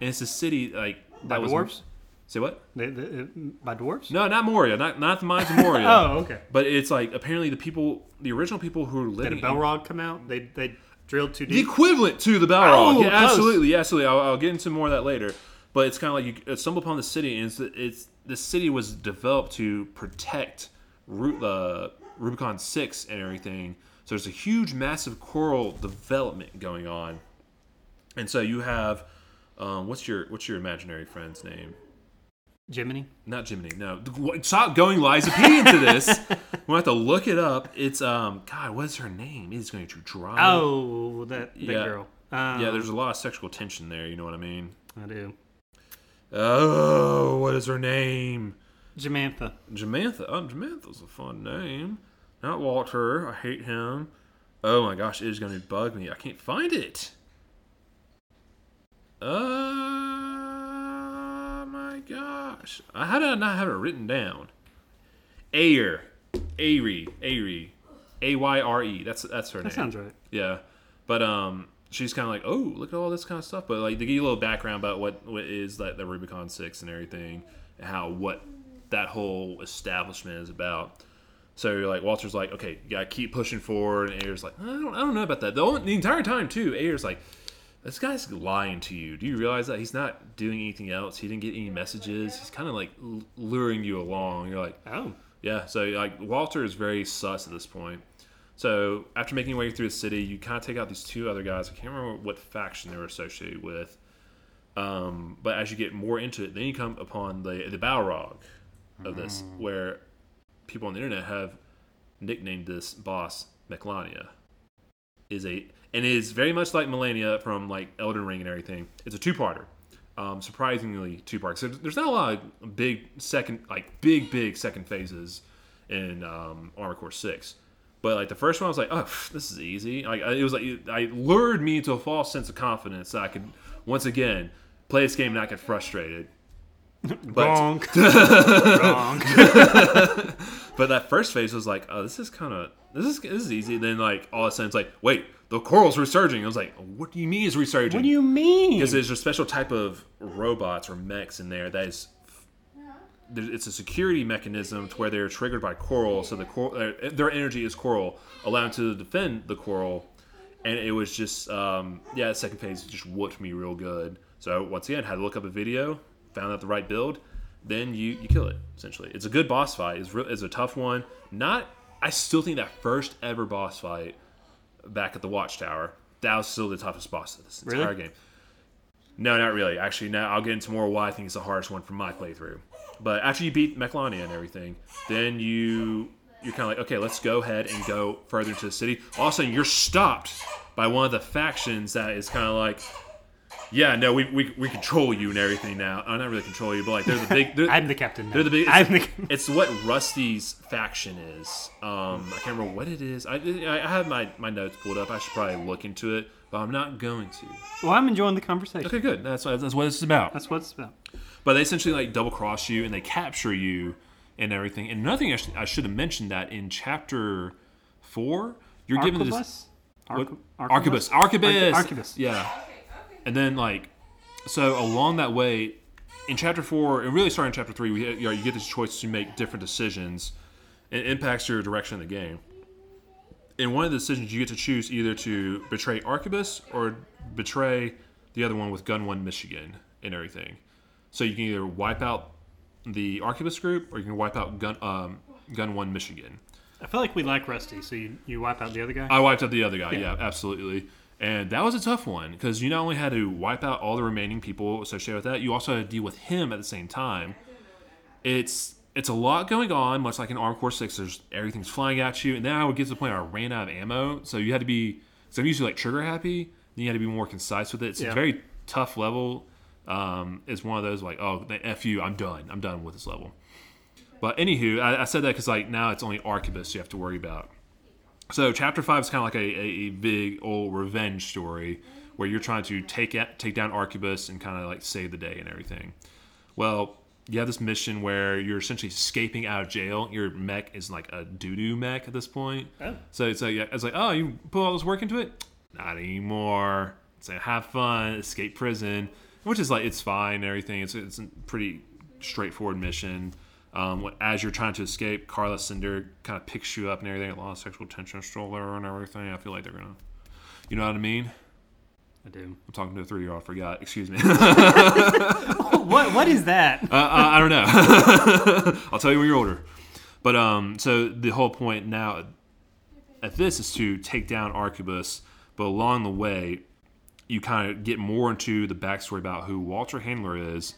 and it's a city like that by was. Dwarves? Say what? They, they, uh, by dwarves? No, not Moria. Not not the mines of [LAUGHS] Moria. oh, okay. But it's like apparently the people, the original people who were living. Did a Balrog come out? They they drilled too deep. The equivalent to the Balrog. Oh, yeah, absolutely, absolutely. I'll, I'll, get into more of that later. But it's kind of like you stumble upon the city, and it's, it's the city was developed to protect uh, Rubicon Six and everything. So there's a huge, massive coral development going on, and so you have um, what's your what's your imaginary friend's name? Jiminy? Not Jiminy. No, stop going Lies of P into this. [LAUGHS] we have to look it up. It's um, God, what is her name? It's going to drive. Oh, that, that yeah. girl. Um, yeah, there's a lot of sexual tension there. You know what I mean? I do. Oh, what is her name? Jamantha. Jamantha. Oh, Jamantha's a fun name. Not Walter. I hate him. Oh my gosh, it is going to bug me. I can't find it. Oh my gosh. How did I not have it written down? Ayer. Ayre. Ayre. A Y R E. That's that's her that name. That sounds right. Yeah. But um she's kind of like, "Oh, look at all this kind of stuff." But like they give you a little background about what what is that the Rubicon 6 and everything and how what that whole establishment is about. So you're like Walter's like, okay, you gotta keep pushing forward, and Ayre's like, I don't, I don't know about that. The, only, the entire time too, Ayre's like, this guy's lying to you. Do you realize that he's not doing anything else? He didn't get any messages. He's kind of like luring you along. You're like, oh, yeah. So like Walter is very sus at this point. So after making your way through the city, you kind of take out these two other guys. I can't remember what faction they were associated with. Um, but as you get more into it, then you come upon the the Balrog, of this, mm. where people on the internet have nicknamed this boss Meklania. Is a and it is very much like Malenia from like Elden Ring and everything. It's a two-parter. Um, surprisingly two parts. So there's not a lot of big second, like big, big second phases in um, Armored Core Six. But like the first one, I was like, oh, this is easy. Like it was like I lured me into a false sense of confidence that I could once again play this game and not get frustrated. But, Wrong. [LAUGHS] Wrong. [LAUGHS] but that first phase was like, oh, this is kind of this is this is easy. Then like all of a sudden it's like, wait, the coral's resurging. I was like, what do you mean is resurging? What do you mean? Because there's a special type of robots or mechs in there that is. It's a security mechanism to where they're triggered by coral, so the coral, their energy is coral, allowing to defend the coral, and it was just, um, yeah, the second phase just whooped me real good. So once again, had to look up a video, found out the right build, then you you kill it. Essentially, it's a good boss fight. It's, re- it's a tough one. Not, I still think that first ever boss fight back at the Watchtower that was still the toughest boss of this entire really? game. No, not really. Actually, now I'll get into more why I think it's the hardest one from my playthrough. But after you beat Meklania and everything, then you you're kind of like, okay, let's go ahead and go further into the city. All of a sudden, you're stopped by one of the factions that is kind of like, yeah, no, we, we, we control you and everything now. Uh, not really control you, but like they're the big. They're, [LAUGHS] I'm the captain. Now. they're the big. I'm It's, the. it's what Rusty's faction is. Um, I can't remember what it is. I, I have my, my notes pulled up. I should probably look into it, but I'm not going to. Well, I'm enjoying the conversation. Okay, good. That's what, that's what this is about. That's what it's about. But they essentially like double cross you and they capture you and everything. And another thing I should, I should have mentioned that in chapter four, you're given this Arquebus? what? Arquebus? arquebus, arquebus, Arquebus. Yeah, and then like so along that way, in chapter four, and really starting in chapter three, we you, know, you get this choice to make different decisions. It impacts your direction of the game. In one of the decisions, you get to choose either to betray Arquebus or betray the other one with Gun One Michigan and everything. So you can either wipe out the Arquebus group or you can wipe out Gun um, Gun One Michigan. I feel like we like Rusty, so you, you wipe out the other guy. I wiped out the other guy. Yeah, absolutely. And that was a tough one because you not only had to wipe out all the remaining people associated with that, you also had to deal with him at the same time. It's it's a lot going on, much like in Armored Core Six. There's everything's flying at you, and then I would get to the point where I ran out of ammo. So you had to be. So I'm usually like trigger happy. Then you had to be more concise with it. It's Yeah. a very tough level. Um, it's one of those like, oh, the f you, I'm done. I'm done with this level. But anywho, I, I said that because like now it's only Arquebus you have to worry about. So chapter five is kind of like a, a, big old revenge story where you're trying to take at, take down Arquebus and kind of like save the day and everything. Well, you have this mission where you're essentially escaping out of jail. Your mech is like a doo doo mech at this point. Oh. So it's like it's like oh you put all this work into it, not anymore. It's like have fun, escape prison, which is like it's fine and everything. It's it's a pretty straightforward mission. Um, as you're trying to escape, Carla Cinder kind of picks you up and everything. A lot of sexual tension stroller and everything. I feel like they're gonna, you know what I mean? I do. I'm talking to a three year old. Forgot. Excuse me. [LAUGHS] what What is that? [LAUGHS] uh, I I don't know. [LAUGHS] I'll tell you when you're older. But um, so the whole point now at this is to take down Arquebus, but along the way, you kind of get more into the backstory about who Walter Handler is,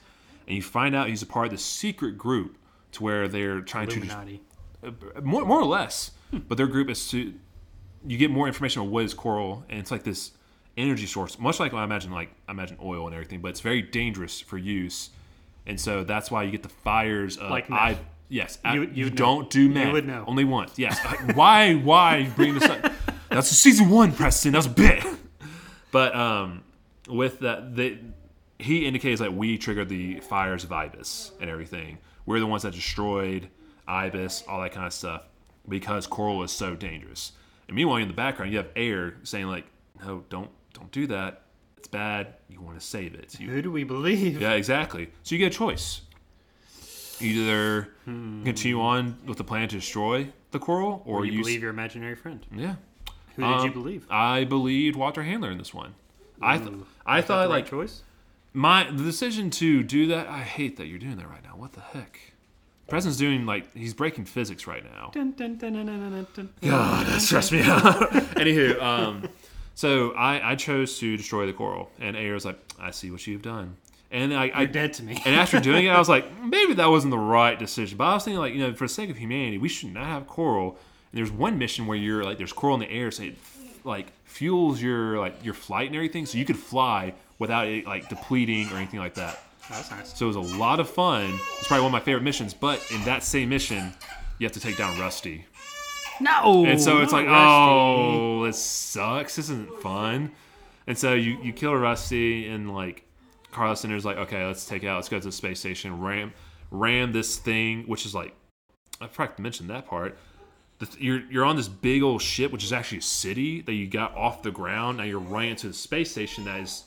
and you find out he's a part of this secret group to where they're trying Illuminati. to more, more or less. But their group is to you get more information on what is coral, and it's like this energy source, much like I imagine like I imagine oil and everything, but it's very dangerous for use, and so that's why you get the fires of Like. I. Yes, You- you, you would know. don't do meth. would know. Only once. Yes. why? Why bring this up? [LAUGHS] That's season one, Preston. That's a bit. But um, with that, they, he indicates that we triggered the fires of Ibis and everything. We're the ones that destroyed Ibis, all that kind of stuff, because coral is so dangerous. And meanwhile, in the background, you have Ayre saying like, "No, don't, don't do that. It's bad. You want to save it." You, Who do we believe? yeah, exactly. So you get a choice. Either continue on with the plan to destroy the coral, or, Or you you believe your imaginary friend. yeah. Who did you Um, believe? I believed Walter Handler in this one. I th- I thought right like choice. My the decision to do that. I hate that you're doing that right now. What the heck? Preston's doing like he's breaking physics right now. Dun, dun, dun. God, that stressed me [LAUGHS] out. [LAUGHS] Anywho, um, so I, I chose to destroy the coral, and Ayre was like, "I see what you've done," and I, I You're dead to me. and after [LAUGHS] doing it, I was like, maybe that wasn't the right decision. But I was thinking, like, you know, for the sake of humanity, we should not have coral. And there's one mission where you're like, there's coral in the air, so it like fuels your like your flight and everything, so you could fly without it like depleting or anything like that. Oh, that's nice. So it was a lot of fun. It's probably one of my favorite missions. But in that same mission, you have to take down Rusty. No. And so it's like, Rusty. oh, this sucks. This isn't fun. And so you, you kill Rusty, and like Carla Cinder's like, okay, let's take it out. Let's go to the space station, ram, ram this thing, which is like, I forgot to mention that part. The, th- you're you're on this big old ship, which is actually a city that you got off the ground. Now you're running into the space station that is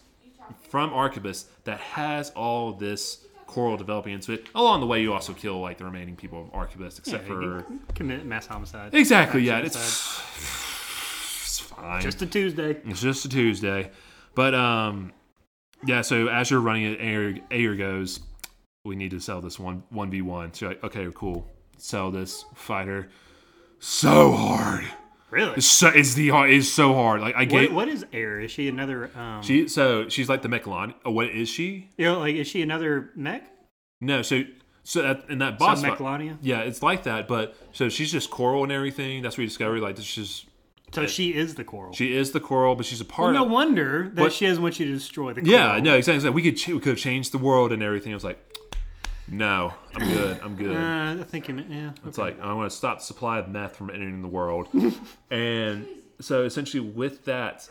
from Arquebus that has all this coral developing into it. Along the way, you also kill like the remaining people of Yeah, except you for commit mass homicide. exactly, Mass yeah, it's [SIGHS] it's fine. just a Tuesday. It's just a Tuesday. But um yeah, so as you're running it, Ayre goes, We need to sell this one one v one. So you're like, okay, cool. Sell this fighter. So hard. Really? It's so it's the hard it's so hard. Like I What, get what is Ayre? Is she another? Um, she so she's like the Mechalon. Oh, what is she? you know, like is she another mech? No, so so that, in that boss Some fight- Yeah, it's like that, but so she's just coral and everything. That's what we discovered. Like, this is So she is the coral. She is the coral, but she's a part. well, no of. wonder that But- she doesn't want you to destroy the coral. Yeah, no, exactly. We could ch- we could have changed the world and everything. I was like, no, I'm good. I'm good. Uh, I think you meant, yeah. It's like I want to stop the supply of meth from entering the world, [LAUGHS] and so essentially with that,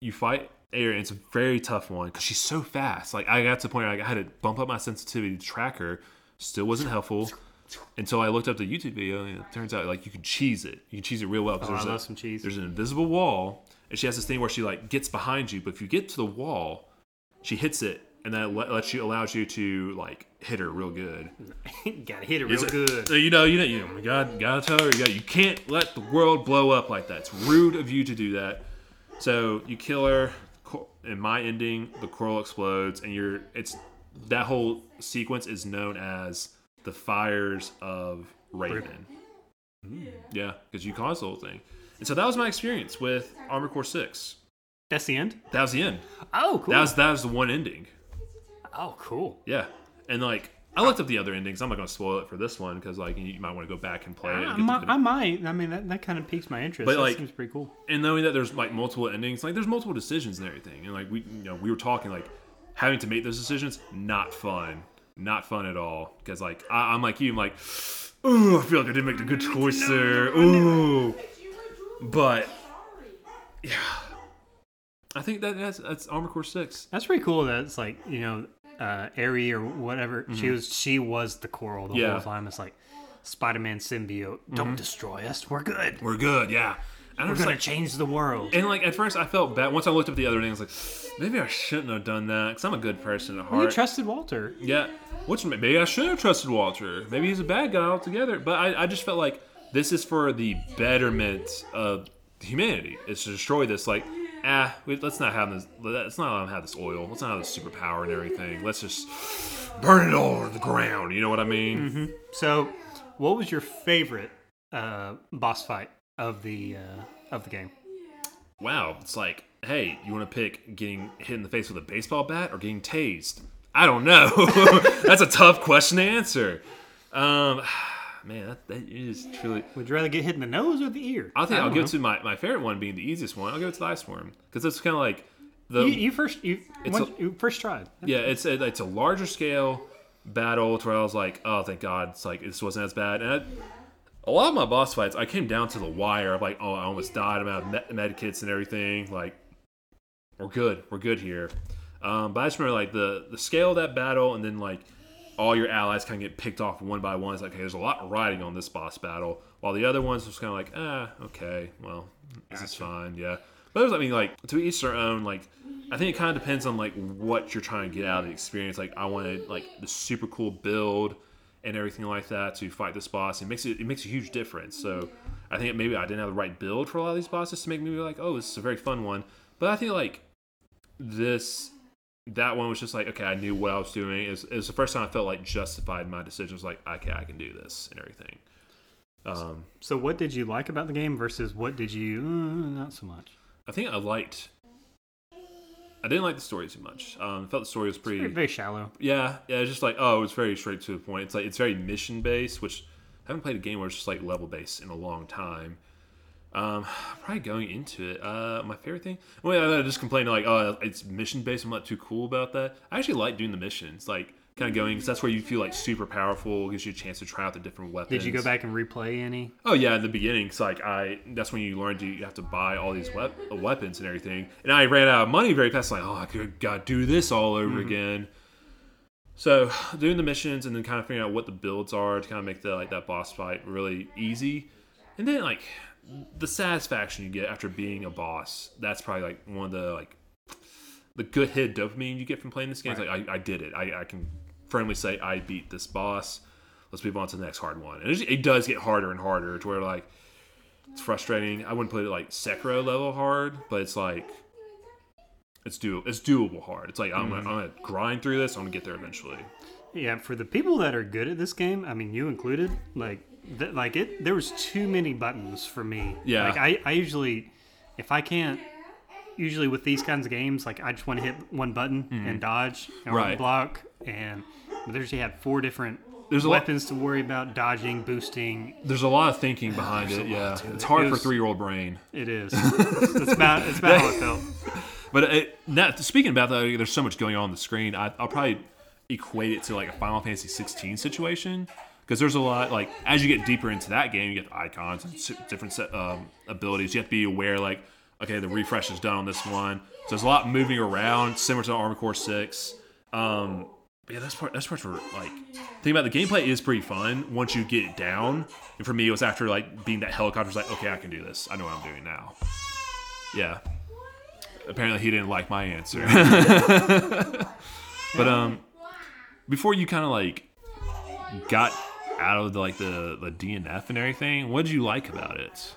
you fight Ayre. It's a very tough one because she's so fast. Like I got to the point where I had to bump up my sensitivity to track her. Still wasn't helpful until I looked up the YouTube video, and it turns out like you can cheese it. You can cheese it real well. 'cause Oh, I there's love a- some cheese. There's an invisible wall, and she has this thing where she like gets behind you, but if you get to the wall, she hits it, and that le- lets you allows you to like hit her real good. [LAUGHS] Gotta hit her real it- good. Uh, you know, you know, you know, you got, gotta tell her, you, got, you can't let the world blow up like that. It's rude of you to do that. So you kill her. In my ending, the coral explodes, and you're. It's that whole sequence is known as the fires of Raven. Mm. Yeah, because you caused the whole thing. And so that was my experience with Armored Core Six. That's the end. That was the end. Oh, cool. That was that was the one ending. Oh, cool. Yeah, and like I looked up the other endings. I'm not gonna spoil it for this one because like you might want to go back and play it. I, And, get might, I might. I mean, that, that kind of piques my interest. But, that like- seems pretty cool. and knowing that there's like multiple endings, like there's multiple decisions and everything, and like we, you know, we were talking like having to make those decisions, not fun, not fun at all. Because like I, I'm like you, I'm like, ooh, I feel like I didn't make the good choice there, ooh. But yeah, I think that that's that's Armored Core Six. That's pretty cool. That it's like you know, uh, Ayre or whatever. She was she was the coral the Mm-hmm. Yeah. Mm-hmm. whole time. It's like Spider-Man symbiote. Don't destroy us. We're good. We're good, yeah. And I'm We're gonna like, change the world. and like at first I felt bad. Once I looked up the other thing, I was like, maybe I shouldn't have done that because I'm a good person at heart. You trusted Walter. Yeah, which maybe I should have trusted Walter. Maybe he's a bad guy altogether. But I, I just felt like this is for the betterment of humanity. It's to destroy this. Like, ah, we, let's not have this. Let's not let have this oil. Let's not have this superpower and everything. Let's just burn it all to the ground. You know what I mean? So, what was your favorite uh, boss fight of the uh, of the game? Wow, it's like, hey, you want to pick getting hit in the face with a baseball bat or getting tased? I don't know. [LAUGHS] That's a tough question to answer. Um, man, that, that is truly. Would you rather get hit in the nose or the ear? I think I I'll don't go know. to my, my favorite one being the easiest one. I'll go to the ice worm because it's kind of like the You, you first you, It's once, a- you first tried. yeah it's a, it's a larger scale battle to where I was like oh thank God it's like this wasn't as bad and I, a lot of my boss fights I came down to the wire of like oh I almost died I'm out of med, med kits and everything like we're good we're good here um, but I just remember like the the scale of that battle and then like all your allies kind of get picked off one by one. It's like, okay, there's a lot riding on this boss battle, while the other ones was kind of like, ah, okay, well, this is fine, yeah. But there's, I mean, like to each their own. Like, I think it kind of depends on like what you're trying to get out of the experience. Like, I wanted like the super cool build and everything like that to fight this boss. It makes it it makes a huge difference. So I think maybe I didn't have the right build for a lot of these bosses to make me be like, oh, this is a very fun one. But I think like this that one was just like okay i knew what i was doing. It was, it was the first time i felt like justified my decisions like okay i can do this and everything. Um, So, what did you like about the game versus what did you uh, not so much? i think i liked i didn't like the story too much. Um, I felt the story was pretty Very, very shallow. yeah yeah it's just like oh it's very straight to the point. It's like it's very mission based which i haven't played a game where it's just like level based in a long time um, [SIGHS] probably going into it. Uh, my favorite thing. Well, I just complained like, oh, it's mission based. I'm not too cool about that. I actually like doing the missions, like kind of going because that's where you feel like super powerful. Gives you a chance to try out the different weapons. Did you go back and replay any? Oh yeah, in the beginning, it's like I. That's when you learn to you have to buy all these wep- uh, weapons and everything. And I ran out of money very fast. Like, oh, I could gotta do this all over again. So doing the missions and then kind of figuring out what the builds are to kind of make the like that boss fight really easy, and then like the satisfaction you get after being a boss. That's probably like one of the like the good hit dopamine you get from playing this game. It's like I, I did it. I, I can firmly say I beat this boss. Let's move on to the next hard one. And it, it does get harder and harder to where like it's frustrating. I wouldn't put it like Sekiro level hard, but it's like it's do it's doable hard. It's like I'm, gonna, mm-hmm. I'm gonna grind through this. I'm gonna get there eventually. Yeah, for the people that are good at this game, I mean, you included, like, th- like it. There was too many buttons for me. Yeah. Like I, I usually, if I can't, usually with these kinds of games, like I just want to hit one button and dodge Mm-hmm. Right. block, and there's you had four different there's a lot, weapons to worry about, dodging, boosting. there's a lot of thinking behind it. Yeah, to it's hard It for was- three year old brain. It is. [LAUGHS] it's, it's about it's about how it felt. [LAUGHS] But it, now, speaking about that, there's so much going on on the screen. I, I'll probably equate it to like a Final Fantasy 16 situation because there's a lot like as you get deeper into that game, you get icons and different set, um, abilities. You have to be aware like okay, the refresh is done on this one, so there's a lot moving around, similar to Armored Core 6. Um, yeah, that's part. That's part for like. Think about it, the gameplay is pretty fun once you get it down. And for me, it was after like being that helicopter. It's like, okay, I can do this. I know what I'm doing now. Yeah. Apparently, he didn't like my answer. [LAUGHS] but um, before you kind of like got out of the, like the the DNF and everything, what did you like about it?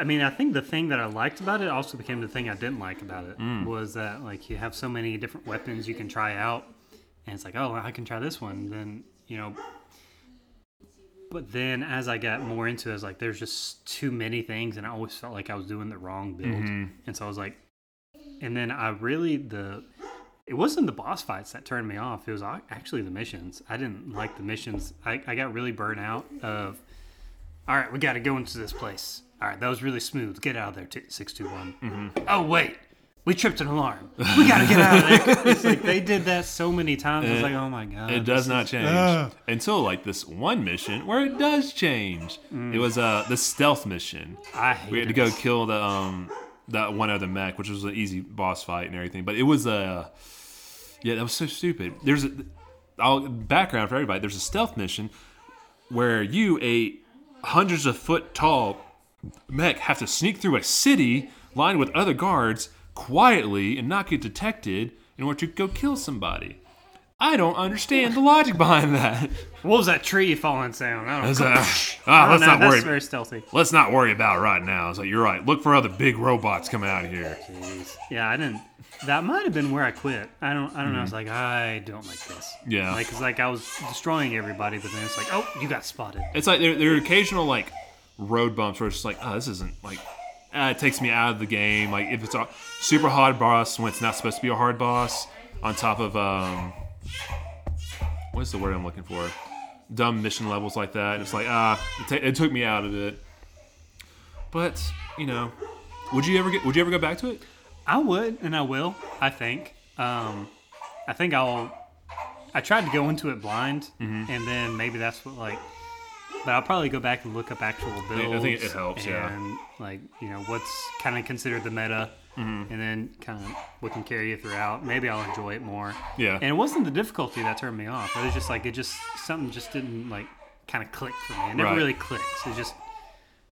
I mean, I think the thing that I liked about it also became the thing I didn't like about it Mm. was that like you have so many different weapons you can try out, and it's like, oh, I can try this one. Then you know, but then as I got more into it, I was like, there's just too many things, and I always felt like I was doing the wrong build, Mm-hmm. and so I was like, and then I really the. It wasn't the boss fights that turned me off. It was actually the missions. I didn't like the missions. I, I got really burnt out of all right, we got to go into this place. All right, that was really smooth. Get out of there, t- 621. Mm-hmm. Oh, wait. We tripped an alarm. We got to get out of there. [LAUGHS] It's like they did that so many times. I was like, oh my God. It does not is- change Ugh. until like this one mission where it does change. It was uh the stealth mission. I hate We had to go kill the um that one other mech, which was an easy boss fight and everything. But it was uh yeah, that was so stupid. There's a I'll background for everybody. There's a stealth mission where you a hundreds of foot tall mech have to sneak through a city lined with other guards quietly and not get detected in order to go kill somebody. I don't understand the logic behind that. What was that tree falling sound? I don't [LAUGHS] I ah, don't let's know. not That's worry. very stealthy. Let's not worry about it right now. It's like you're right. Look for other big robots coming out of here. Jeez. Yeah, I didn't. That might have been where I quit. I don't. I don't know. I was like, I don't like this. Yeah. Like, it's like I was destroying everybody, but then it's like, oh, you got spotted. It's like there, there are occasional like road bumps where it's just like, oh, this isn't like. Uh, it takes me out of the game. Like if it's a super hard boss when it's not supposed to be a hard boss, on top of um, what's the word I'm looking for? Dumb mission levels like that. And it's like ah, it, ta- it took me out of it. But you know, would you ever get? Would you ever go back to it? I would, and I will. I think. Um, I think I'll. I tried to go into it blind, Mm-hmm. and then maybe that's what like. But I'll probably go back and look up actual builds. I think it helps, and, yeah. like you know what's kind of considered the meta, Mm-hmm. and then kind of what can carry you throughout. Maybe I'll enjoy it more. Yeah. And it wasn't the difficulty that turned me off. It was just like it just something just didn't like kind of click for me. It never Right. really clicked. It just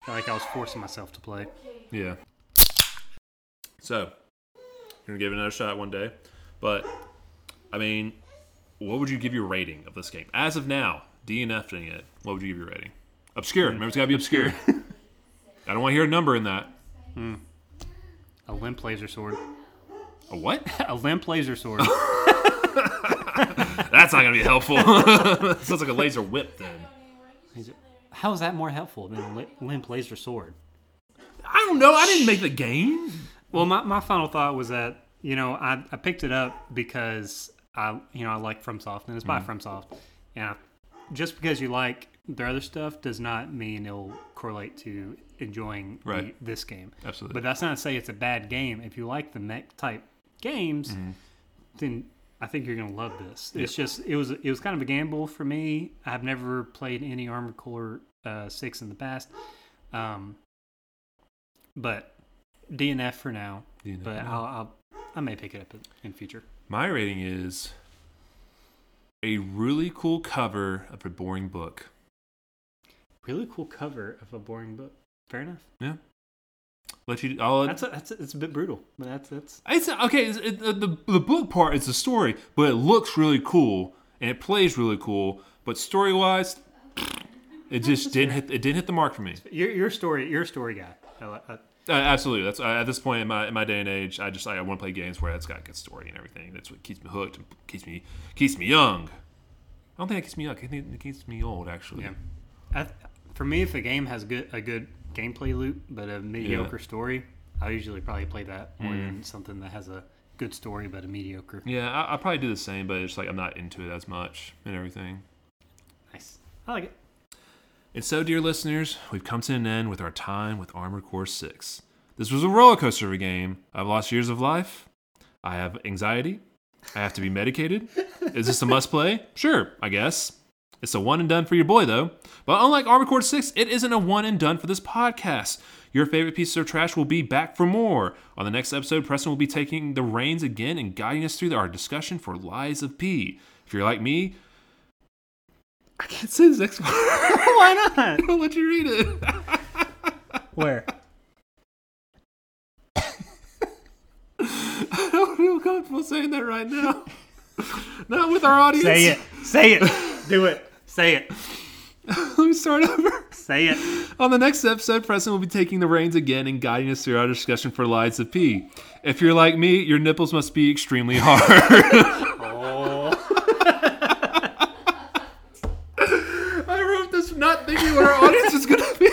felt like I was forcing myself to play. Yeah. So, you're gonna give it another shot one day, but I mean, what would you give your rating of this game as of now? DNFing it. What would you give your rating? Obscure. Hmm. Remember, it's gotta be obscure. [LAUGHS] I don't want to hear a number in that. Hmm. A limp laser sword. A what? [LAUGHS] a limp laser sword. [LAUGHS] That's not gonna be helpful. Sounds like a laser whip then. How is that more helpful than a limp laser sword? I don't know. I didn't make the game. Well, my, my final thought was that you know I, I picked it up because I you know I like FromSoft and it's by FromSoft, and I, just because you like their other stuff does not mean it'll correlate to enjoying the- this game. Absolutely. But that's not to say it's a bad game. If you like the mech type games, then I think you're gonna love this. It's just it was it was kind of a gamble for me. I've never played any Armored Core uh, six in the past, um, but DNF for now. DNF but. I'll, I'll I may pick it up in future. My rating is a really cool cover of a boring book. Really cool cover of a boring book. Fair enough. Yeah. Let you. I'll, That's a, that's a, it's a bit brutal, but that's that's It's okay. It's, it, the the book part is the story, but it looks really cool and it plays really cool. But story wise, it just didn't hit. It didn't hit the mark for me. your your story. You're story guy. I, I, Uh, absolutely. That's uh, at this point in my in my day and age, I just I want to play games where it's got a good story and everything. That's what keeps me hooked and keeps me keeps me young. I don't think it keeps me young. I think it keeps me old. Actually. Yeah. I, for me, if a game has good a good gameplay loop but a mediocre story, I usually probably play that more Mm. than something that has a good story, but a mediocre. Yeah, I, I'll probably do the same, but it's like I'm not into it as much and everything. Nice. I like it. And so, dear listeners, we've come to an end with our time with Armored Core 6. This was a roller coaster of a game. I've lost years of life. I have anxiety. I have to be medicated. Is this a must play? Sure, I guess. It's a one and done for your boy, though. But unlike Armored Core 6, it isn't a one and done for this podcast. Your favorite pieces of trash will be back for more. On the next episode, Preston will be taking the reins again and guiding us through our discussion for Lies of P. If you're like me, I can't say this next one. [LAUGHS] Why not? [LAUGHS] I'll let you read it. [LAUGHS] Where? I don't feel comfortable saying that right now. Not with our audience. Say it. Say it. Do it. Say it. Let me start over. Say it. On the next episode, Preston will be taking the reins again and guiding us through our discussion for Lies of P. If you're like me, your nipples must be extremely hard. Oh. I wrote this not thinking what our audience is going to be.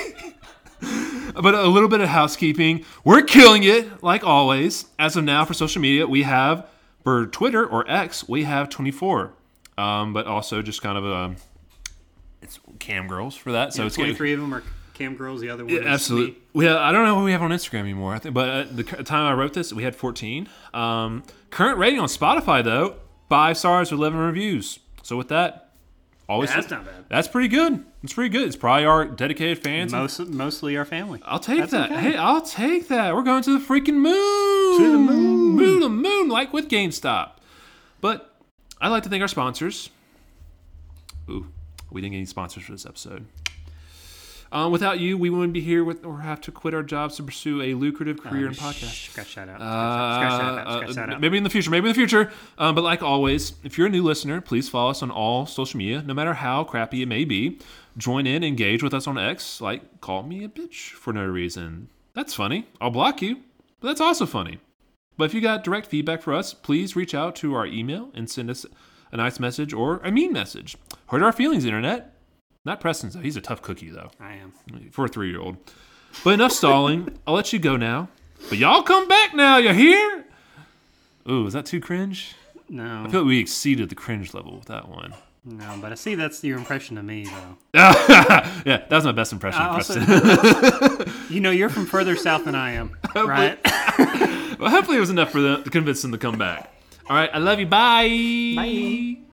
But a little bit of housekeeping. We're killing it, like always. As of now, for social media, we have, for Twitter or X, we have 24. Um, but also just kind of a, it's cam girls for that. So So it's twenty three of them are cam girls. The other one, Yeah, absolutely. We have, I don't know what we have on Instagram anymore. I think, but at the time I wrote this, we had 14. Um, current rating on Spotify though, five stars with 11 reviews. So with that, always That's not bad. That's pretty good. It's pretty good. It's probably our dedicated fans. Most mostly our family. I'll take That's that. okay. Hey, I'll take that. We're going to the freaking moon. To the moon. Moon, the moon, like with GameStop. But I'd like to thank our sponsors. Ooh, we didn't get any sponsors for this episode. Um, without you, we wouldn't be here with, or have to quit our jobs to pursue a lucrative career in podcast. Scratch that out. Uh, Scratch that out. Scratch that uh, out. maybe in the future, maybe in the future. Um, but like always, if you're a new listener, please follow us on all social media, no matter how crappy it may be. Join in, engage with us on X. Like, call me a bitch for no reason. That's funny. I'll block you, but that's also funny. But if you got direct feedback for us, please reach out to our email and send us a nice message or a mean message. Hurt our feelings, internet. Not Preston's though. He's a tough cookie though I am. for a three year old. But enough stalling. [LAUGHS] I'll let you go now. But y'all come back now. You hear? Ooh, is that too cringe? No, I feel like we exceeded the cringe level with that one. no, but I see that's your impression of me though. [LAUGHS] yeah, that was my best impression I of also- Preston. [LAUGHS] You know, you're from further south than I am, right? well, hopefully it was enough for them to convince them to come back. All right, I love you. Bye. Bye.